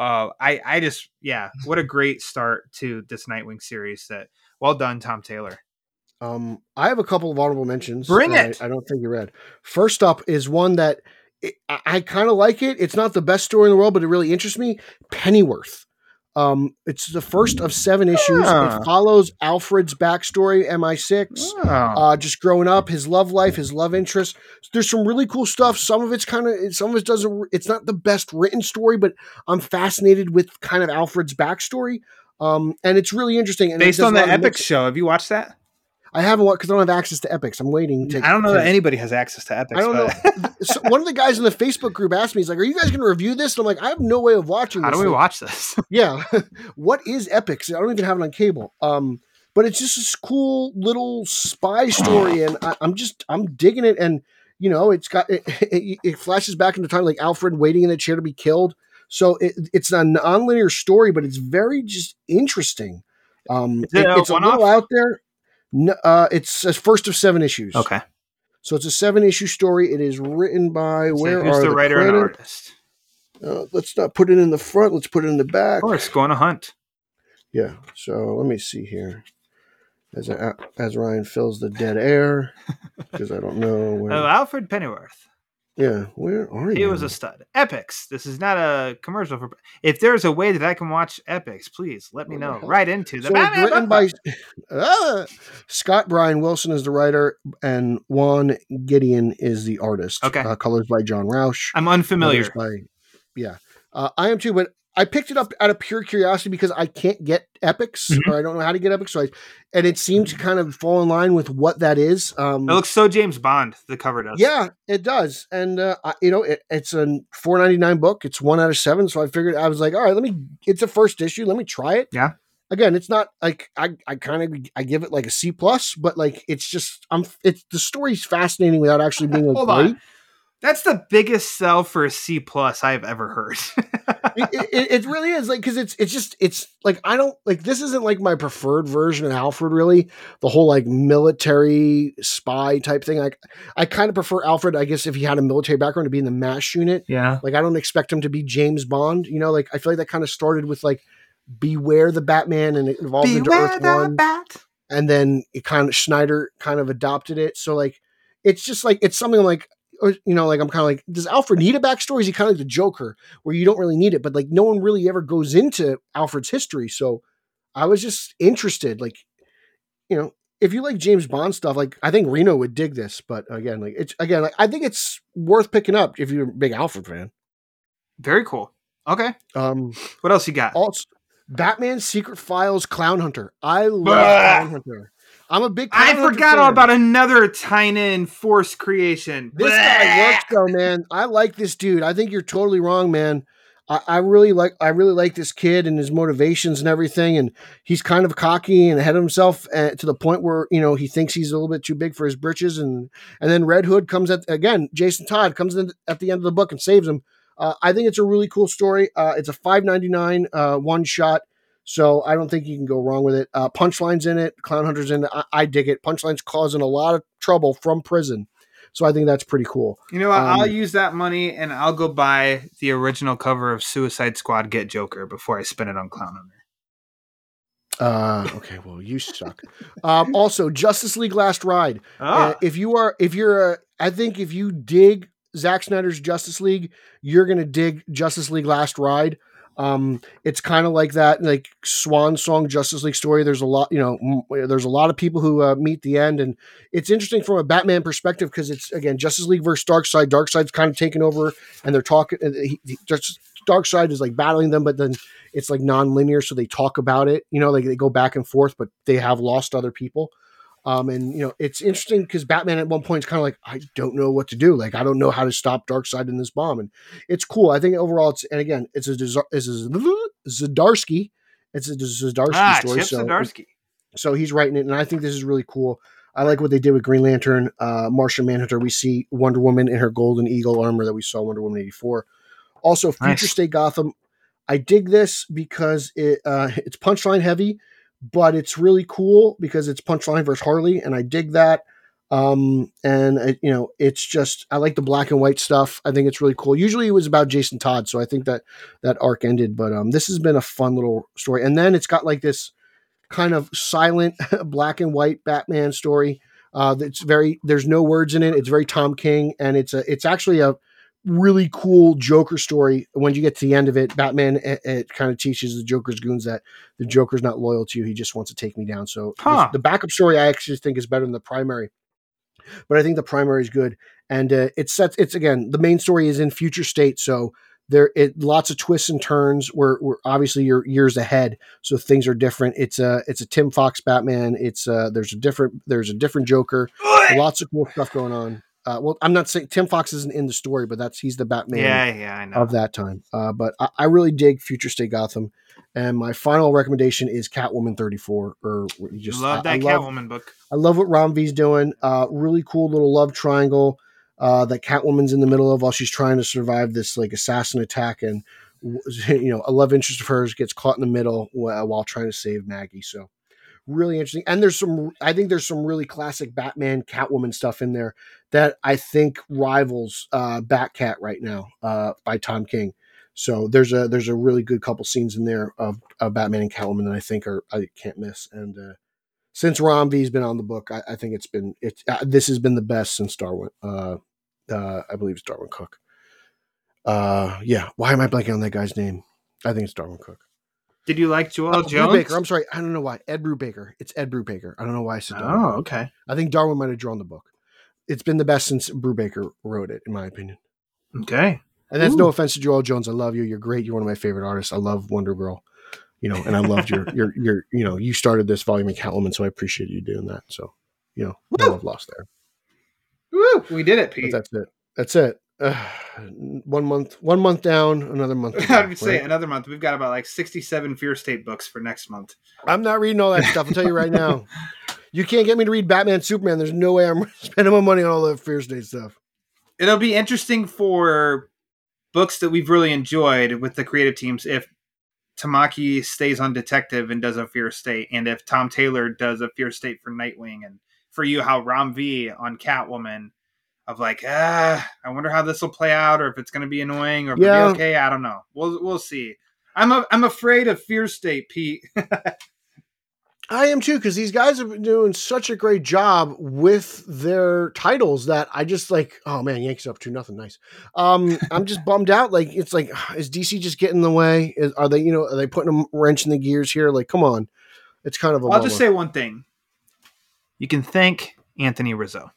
[SPEAKER 2] Uh, I I just yeah, what a great start to this Nightwing series. That well done, Tom Taylor.
[SPEAKER 1] Um, I have a couple of honorable mentions.
[SPEAKER 2] Bring it!
[SPEAKER 1] I, I don't think you read. First up is one that it, I, I kind of like it. It's not the best story in the world, but it really interests me. Pennyworth. Um, it's the first of seven issues.
[SPEAKER 2] Ah.
[SPEAKER 1] It follows Alfred's backstory, MI6.
[SPEAKER 2] Oh.
[SPEAKER 1] Uh, just growing up, his love life, his love interest. There's some really cool stuff. Some of it's kind of, some of it doesn't. It's not the best written story, but I'm fascinated with kind of Alfred's backstory. Um, and it's really interesting. And
[SPEAKER 2] Based on the
[SPEAKER 1] Epix
[SPEAKER 2] show, have you watched that?
[SPEAKER 1] I haven't watched because I don't have access to Epix. I'm waiting. To,
[SPEAKER 2] I don't know
[SPEAKER 1] to-
[SPEAKER 2] that anybody has access to Epix.
[SPEAKER 1] I don't know. <laughs> so one of the guys in the Facebook group asked me, "He's like, are you guys going to review this?" And I'm like, "I have no way of watching."
[SPEAKER 2] How
[SPEAKER 1] this
[SPEAKER 2] do we
[SPEAKER 1] thing."
[SPEAKER 2] watch this? <laughs>
[SPEAKER 1] Yeah, <laughs> what is Epix? I don't even have it on cable. Um, but it's just this cool little spy story, and I, I'm just I'm digging it. And you know, it's got it, it, it flashes back into time like Alfred waiting in the chair to be killed. So it, it's a non-linear story, but it's very just interesting. Um,
[SPEAKER 2] it
[SPEAKER 1] it's a little
[SPEAKER 2] one-off?
[SPEAKER 1] out there. No, uh, it's a first of seven issues.
[SPEAKER 2] okay.
[SPEAKER 1] So it's a seven issue story. It is written by
[SPEAKER 2] So
[SPEAKER 1] where
[SPEAKER 2] who's
[SPEAKER 1] are
[SPEAKER 2] the
[SPEAKER 1] the
[SPEAKER 2] writer and
[SPEAKER 1] credits?
[SPEAKER 2] artist?
[SPEAKER 1] Uh, let's not put it in the front. Let's put it in the back.
[SPEAKER 2] Of course, go on a hunt.
[SPEAKER 1] Yeah. So let me see here. As I, as Ryan fills the dead air, <laughs> because I don't know where.
[SPEAKER 2] Oh, Alfred Pennyworth.
[SPEAKER 1] Yeah, where are you?
[SPEAKER 2] He
[SPEAKER 1] you?
[SPEAKER 2] was a stud. Epix. This is not a commercial for. If there's a way that I can watch Epix, please let me know. Right into the
[SPEAKER 1] so
[SPEAKER 2] Batman
[SPEAKER 1] written by. <laughs> Ah! Scott Bryan Wilson is the writer, and Juan Gedeon is the artist.
[SPEAKER 2] Okay.
[SPEAKER 1] Uh, colors by John Rauch.
[SPEAKER 2] I'm unfamiliar.
[SPEAKER 1] By yeah uh, i am too but i picked it up out of pure curiosity because i can't get Epix
[SPEAKER 2] Mhm.
[SPEAKER 1] or i don't know how to get Epix so I, and it seemed to kind of fall in line with what that is um
[SPEAKER 2] It looks so James Bond. The cover does.
[SPEAKER 1] yeah it does and uh, I, you know it, it's a 499 book it's one out of seven so i figured i was like all right let me it's a first issue let me try it
[SPEAKER 2] Yeah.
[SPEAKER 1] again it's not like i, I kind of i give it like a c plus but like it's just i'm it's the story's fascinating without actually being like <laughs>
[SPEAKER 2] Hold
[SPEAKER 1] great.
[SPEAKER 2] on. That's the biggest sell for a C plus I've ever heard. <laughs>
[SPEAKER 1] it, it, it really is like because it's it's just it's like I don't like this isn't like my preferred version of Alfred really the whole like military spy type thing like I kind of prefer Alfred I guess if he had a military background to be in the mash unit
[SPEAKER 2] yeah.
[SPEAKER 1] like I don't expect him to be James Bond you know like I feel like that kind of started with like Beware the Batman and it evolved into Earth
[SPEAKER 2] the
[SPEAKER 1] One
[SPEAKER 2] bat.
[SPEAKER 1] and then it kind of Schneider kind of adopted it. So like it's just like it's something like or, you know like I'm kind of like does Alfred need a backstory? Is he kind of like the Joker where you don't really need it, but like no one really ever goes into Alfred's history. So I was just interested, like you know. If you like James Bond stuff, like I think Reno would dig this, but again, like it's again, like I think it's worth picking up if you're a big Alfred fan.
[SPEAKER 2] Very cool. Okay.
[SPEAKER 1] Um,
[SPEAKER 2] What else you got?
[SPEAKER 1] also, Batman Secret Files Clown Hunter. I love
[SPEAKER 2] Bah.
[SPEAKER 1] Clown Hunter. I'm a big.
[SPEAKER 2] I forgot all about another Tynion Force creation.
[SPEAKER 1] This
[SPEAKER 2] Blah.
[SPEAKER 1] guy works though, man. I like this dude. I think you're totally wrong, man. I, I really like I really like this kid and his motivations and everything. And he's kind of cocky and ahead of himself uh, to the point where you know he thinks he's a little bit too big for his britches. And and then Red Hood comes at again. Jason Todd comes in at the end of the book and saves him. Uh, I think it's a really cool story. Uh, it's a five ninety nine uh, one shot. So I don't think you can go wrong with it. Uh, Punchline's in it. Clown Hunter's in it. I, I dig it. Punchline's causing a lot of trouble from prison. So I think that's pretty cool.
[SPEAKER 2] You know what? I'll
[SPEAKER 1] Um,
[SPEAKER 2] use that money and I'll go buy the original cover of Suicide Squad Get Joker before I spend it on Clown Hunter.
[SPEAKER 1] Uh, okay, well, you suck. um, also, Justice League Last Ride. Uh,
[SPEAKER 2] Oh,
[SPEAKER 1] if you are, if you're, a, I think if you dig Zack Snyder's Justice League, you're gonna dig Justice League Last Ride. Um, it's kind of like that, like Swan Song Justice League story. There's a lot, you know, m- there's a lot of people who uh, meet the end, and it's interesting from a Batman perspective because it's again Justice League versus Darkseid. Dark Side's kind of taken over, and they're talking. uh, just Darkseid is like battling them, but then it's like non-linear, so they talk about it. You know, like they go back and forth, but they have lost other people. Um, and you know, it's interesting because Batman at one point is kind of like, I don't know what to do. Like, I don't know how to stop Darkseid in this bomb, and it's cool. I think overall, it's and again, it's a it's a Zdarsky. It's a Zdarsky
[SPEAKER 2] ah,
[SPEAKER 1] story.
[SPEAKER 2] Chip
[SPEAKER 1] so,
[SPEAKER 2] Zdarsky.
[SPEAKER 1] so he's writing it, and I think this is really cool. I like what they did with Green Lantern, uh, Martian Manhunter. We see Wonder Woman in her Golden Eagle armor that we saw Wonder Woman eighty four. Also, Future
[SPEAKER 2] Nice.
[SPEAKER 1] State Gotham. I dig this because it uh, it's punchline heavy, but it's really cool because it's punchline versus Harley, and I dig that. Um, and it, you know, it's just I like the black and white stuff. I think it's really cool. Usually, it was about Jason Todd, so I think that that arc ended. But um, this has been a fun little story, and then it's got like this kind of silent <laughs> black and white Batman story. Uh, it's very there's no words in it. It's very Tom King, and it's a it's actually a really cool Joker story. When you get to the end of it, Batman it, it kind of teaches the Joker's goons that the Joker's not loyal to you. He just wants to take me down. So
[SPEAKER 2] Huh.
[SPEAKER 1] the backup story I actually think is better than the primary, but I think the primary is good. And uh, it sets it's again the main story is in future state, so there it lots of twists and turns. Where we're obviously you're years ahead, so things are different. It's a it's a Tim Fox Batman. It's uh there's a different there's a different Joker. <gasps> Lots of cool stuff going on. Uh, well, I'm not saying Tim Fox isn't in the story, but that's he's the Batman
[SPEAKER 2] Yeah, yeah,
[SPEAKER 1] of that time. Uh, but I, I really dig Future State Gotham, and my final recommendation is Catwoman 34. Or just
[SPEAKER 2] love
[SPEAKER 1] I,
[SPEAKER 2] that
[SPEAKER 1] I love,
[SPEAKER 2] Catwoman book.
[SPEAKER 1] I love what Ram V's doing. Uh, really cool little love triangle uh, that Catwoman's in the middle of while she's trying to survive this like assassin attack, and <laughs> you know a love interest of hers gets caught in the middle while, while trying to save Maggie. So really interesting. And there's some, I think there's some really classic Batman Catwoman stuff in there that I think rivals uh, Batcat right now uh, by Tom King. So there's a there's a really good couple scenes in there of, of Batman and Catwoman that I think are I can't miss. And uh, since Ram V's been on the book, I, I think it's been it's uh, this has been the best since Darwyn. Uh, uh, I believe it's Darwyn Cooke. Uh, yeah. Why am I blanking on that guy's name? I think it's Darwyn Cooke.
[SPEAKER 2] Did you like Joëlle
[SPEAKER 1] Oh,
[SPEAKER 2] Jones?
[SPEAKER 1] Brubaker. I'm sorry. I don't know why. Ed Brubaker. It's Ed Brubaker. I don't know why I said Darwyn.
[SPEAKER 2] Oh, okay.
[SPEAKER 1] I think Darwyn might have drawn the book. It's been the best since Brubaker wrote it, in my opinion.
[SPEAKER 2] Okay.
[SPEAKER 1] And that's
[SPEAKER 2] Ooh.
[SPEAKER 1] no offense to Joëlle Jones. I love you. You're great. You're one of my favorite artists. I love Wonder Girl. You know, and I loved your <laughs> your your you know, you started this volume in Catwoman, so I appreciate you doing that. So, you know, no love lost there.
[SPEAKER 2] Woo! We did it,
[SPEAKER 1] But
[SPEAKER 2] Pete.
[SPEAKER 1] that's it. That's it. Uh, one month, one month down, another month. <laughs>
[SPEAKER 2] I would say
[SPEAKER 1] right?
[SPEAKER 2] another month. We've got about like 67 Fear State books for next month.
[SPEAKER 1] I'm not reading all that stuff. I'll tell you right now. <laughs> You can't get me to read Batman, Superman. There's no way I'm <laughs> spending my money on all the Fear State stuff.
[SPEAKER 2] it'll be interesting for books that we've really enjoyed with the creative teams if Tamaki stays on Detective and does a Fear State, and if Tom Taylor does a Fear State for Nightwing, and for you how Ram V on Catwoman of like ah, I wonder how this will play out, or if it's going to be annoying, or
[SPEAKER 1] Yeah.
[SPEAKER 2] be okay. I don't know. We'll we'll see. I'm a, I'm afraid of Fear State, Pete. <laughs>
[SPEAKER 1] I am too, because these guys have been doing such a great job with their titles that I just like, oh man, Yankees up to nothing nice. Um, <laughs> I'm just bummed out. Like, it's like, is DC just getting in the way? Is, are they, you know, are they putting a wrench in the gears here? Like, come on. It's kind of a
[SPEAKER 2] I'll just say one thing. You can thank Anthony Rizzo.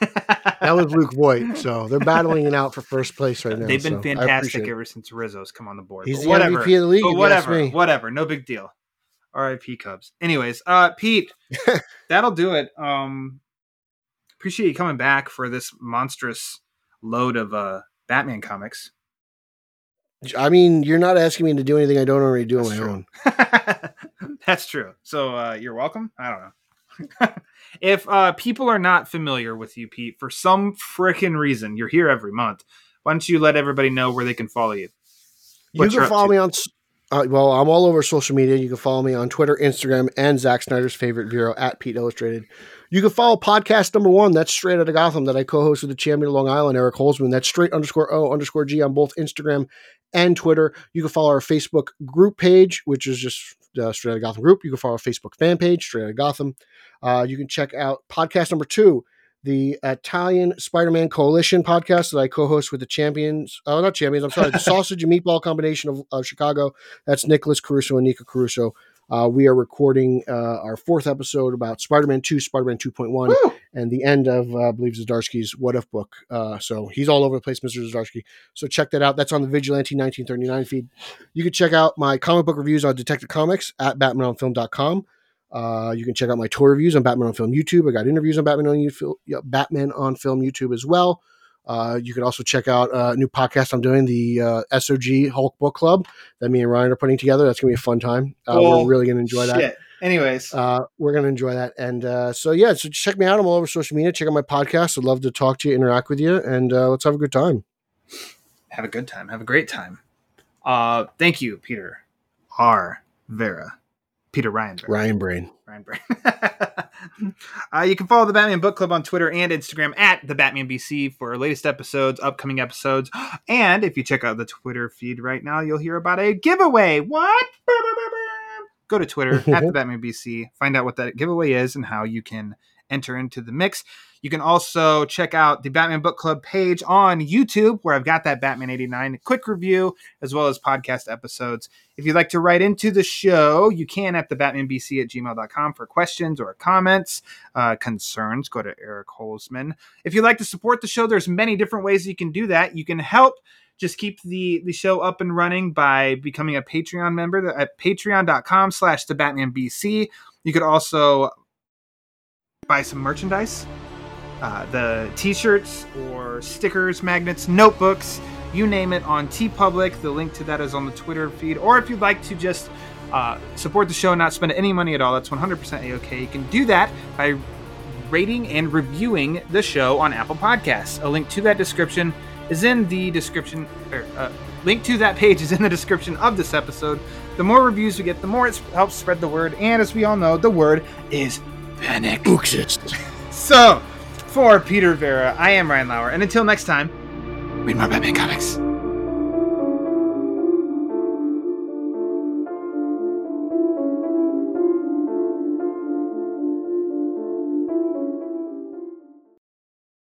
[SPEAKER 1] that was Luke Voit. <laughs> So they're battling it out for first place right now.
[SPEAKER 2] They've been
[SPEAKER 1] so
[SPEAKER 2] fantastic ever since Rizzo's come on the board.
[SPEAKER 1] He's the
[SPEAKER 2] whatever.
[SPEAKER 1] MVP of the league.
[SPEAKER 2] but
[SPEAKER 1] if you ask
[SPEAKER 2] whatever, whatever, no big deal. R.I.P. Cubs. Anyways, uh, Pete, <laughs> that'll do it. Um, appreciate you coming back for this monstrous load of uh Batman comics.
[SPEAKER 1] I mean, you're not asking me to do anything I don't already do on my
[SPEAKER 2] true.
[SPEAKER 1] own. <laughs>
[SPEAKER 2] That's true. So uh, you're welcome. I don't know. <laughs> if uh, people are not familiar with you, Pete, for some freaking reason, you're here every month. Why don't you let everybody know where they can follow you?
[SPEAKER 1] You
[SPEAKER 2] What you're
[SPEAKER 1] can follow me on. Uh, well, I'm all over social media. You can follow me on Twitter, Instagram, and Zack Snyder's favorite bureau at Pete Illustrated. You can follow podcast number one. That's straight out of Gotham that I co-host with the champion of Long Island, Eric Holzman. That's straight underscore O underscore G on both Instagram and Twitter. You can follow our Facebook group page, which is just uh, straight out of Gotham group. You can follow our Facebook fan page, straight out of Gotham. Uh, you can check out podcast number two, the Italian Spider-Man Coalition podcast that I co-host with the champions. Oh, not champions. I'm sorry, the <laughs> Sausage and Meatball combination of, of Chicago. That's Nicholas Caruso and Nika Caruso. Uh, we are recording uh, our fourth episode about Spider-Man 2, Spider-Man 2.1,
[SPEAKER 2] Woo!
[SPEAKER 1] and the end of, uh, I believe, Zdarsky's What If book. Uh, so he's all over the place, Mr. Zdarsky. So check that out. That's on the Vigilante 1939 feed. You can check out my comic book reviews on Detective Comics at BatmanOnFilm.com. Uh, you can check out my tour reviews on Batman on Film YouTube. I got interviews on Batman on YouTube, Batman on Film YouTube as well. Uh, you can also check out uh, a new podcast I'm doing, the uh, SOG Hulk Book Club that me and Ryan are putting together. That's gonna be a fun time. Uh, we're really gonna enjoy that.
[SPEAKER 2] Anyways,
[SPEAKER 1] Uh, we're gonna enjoy that, and uh, so yeah, so check me out. I'm all over social media. Check out my podcast. I'd love to talk to you, interact with you, and uh, let's have a good time.
[SPEAKER 2] have a good time. Have a great time. Uh, thank you, Peter R. Verra. Peter Ryan. Verra.
[SPEAKER 1] Ryan Brain.
[SPEAKER 2] Ryan Brain. <laughs> uh, you can follow the Batman Book Club on Twitter and Instagram at the Batman BC for latest episodes, upcoming episodes, <gasps> and if you check out the Twitter feed right now, you'll hear about a giveaway. What? Go to Twitter at the <laughs> Batman BC, find out what that giveaway is and how you can enter into the mix. You can also check out the Batman Book Club page on YouTube, where I've got that Batman 89 quick review, as well as podcast episodes. If you'd like to write into the show, you can at the batmanbc at gmail.com for questions or comments, uh, concerns. Go to Eric Holzman. If you'd like to support the show, there's many different ways you can do that. You can help just keep the, the show up and running by becoming a Patreon member at patreon.com slash the batmanbc. You could also buy some merchandise uh, the t-shirts or stickers magnets notebooks you name it on TeePublic the link to that is on the twitter feed. Or if you'd like to just uh, support the show and not spend any money at all that's 100% a-ok. You can do that by rating and reviewing the show on apple podcasts. A link to that description is in the description or uh, link to that page is in the description of this episode. The more reviews we get the more it helps spread the word. And as we all know the word is panic. So, for Peter Verra, I am Ryan Lauer, and until next time, read more Batman comics.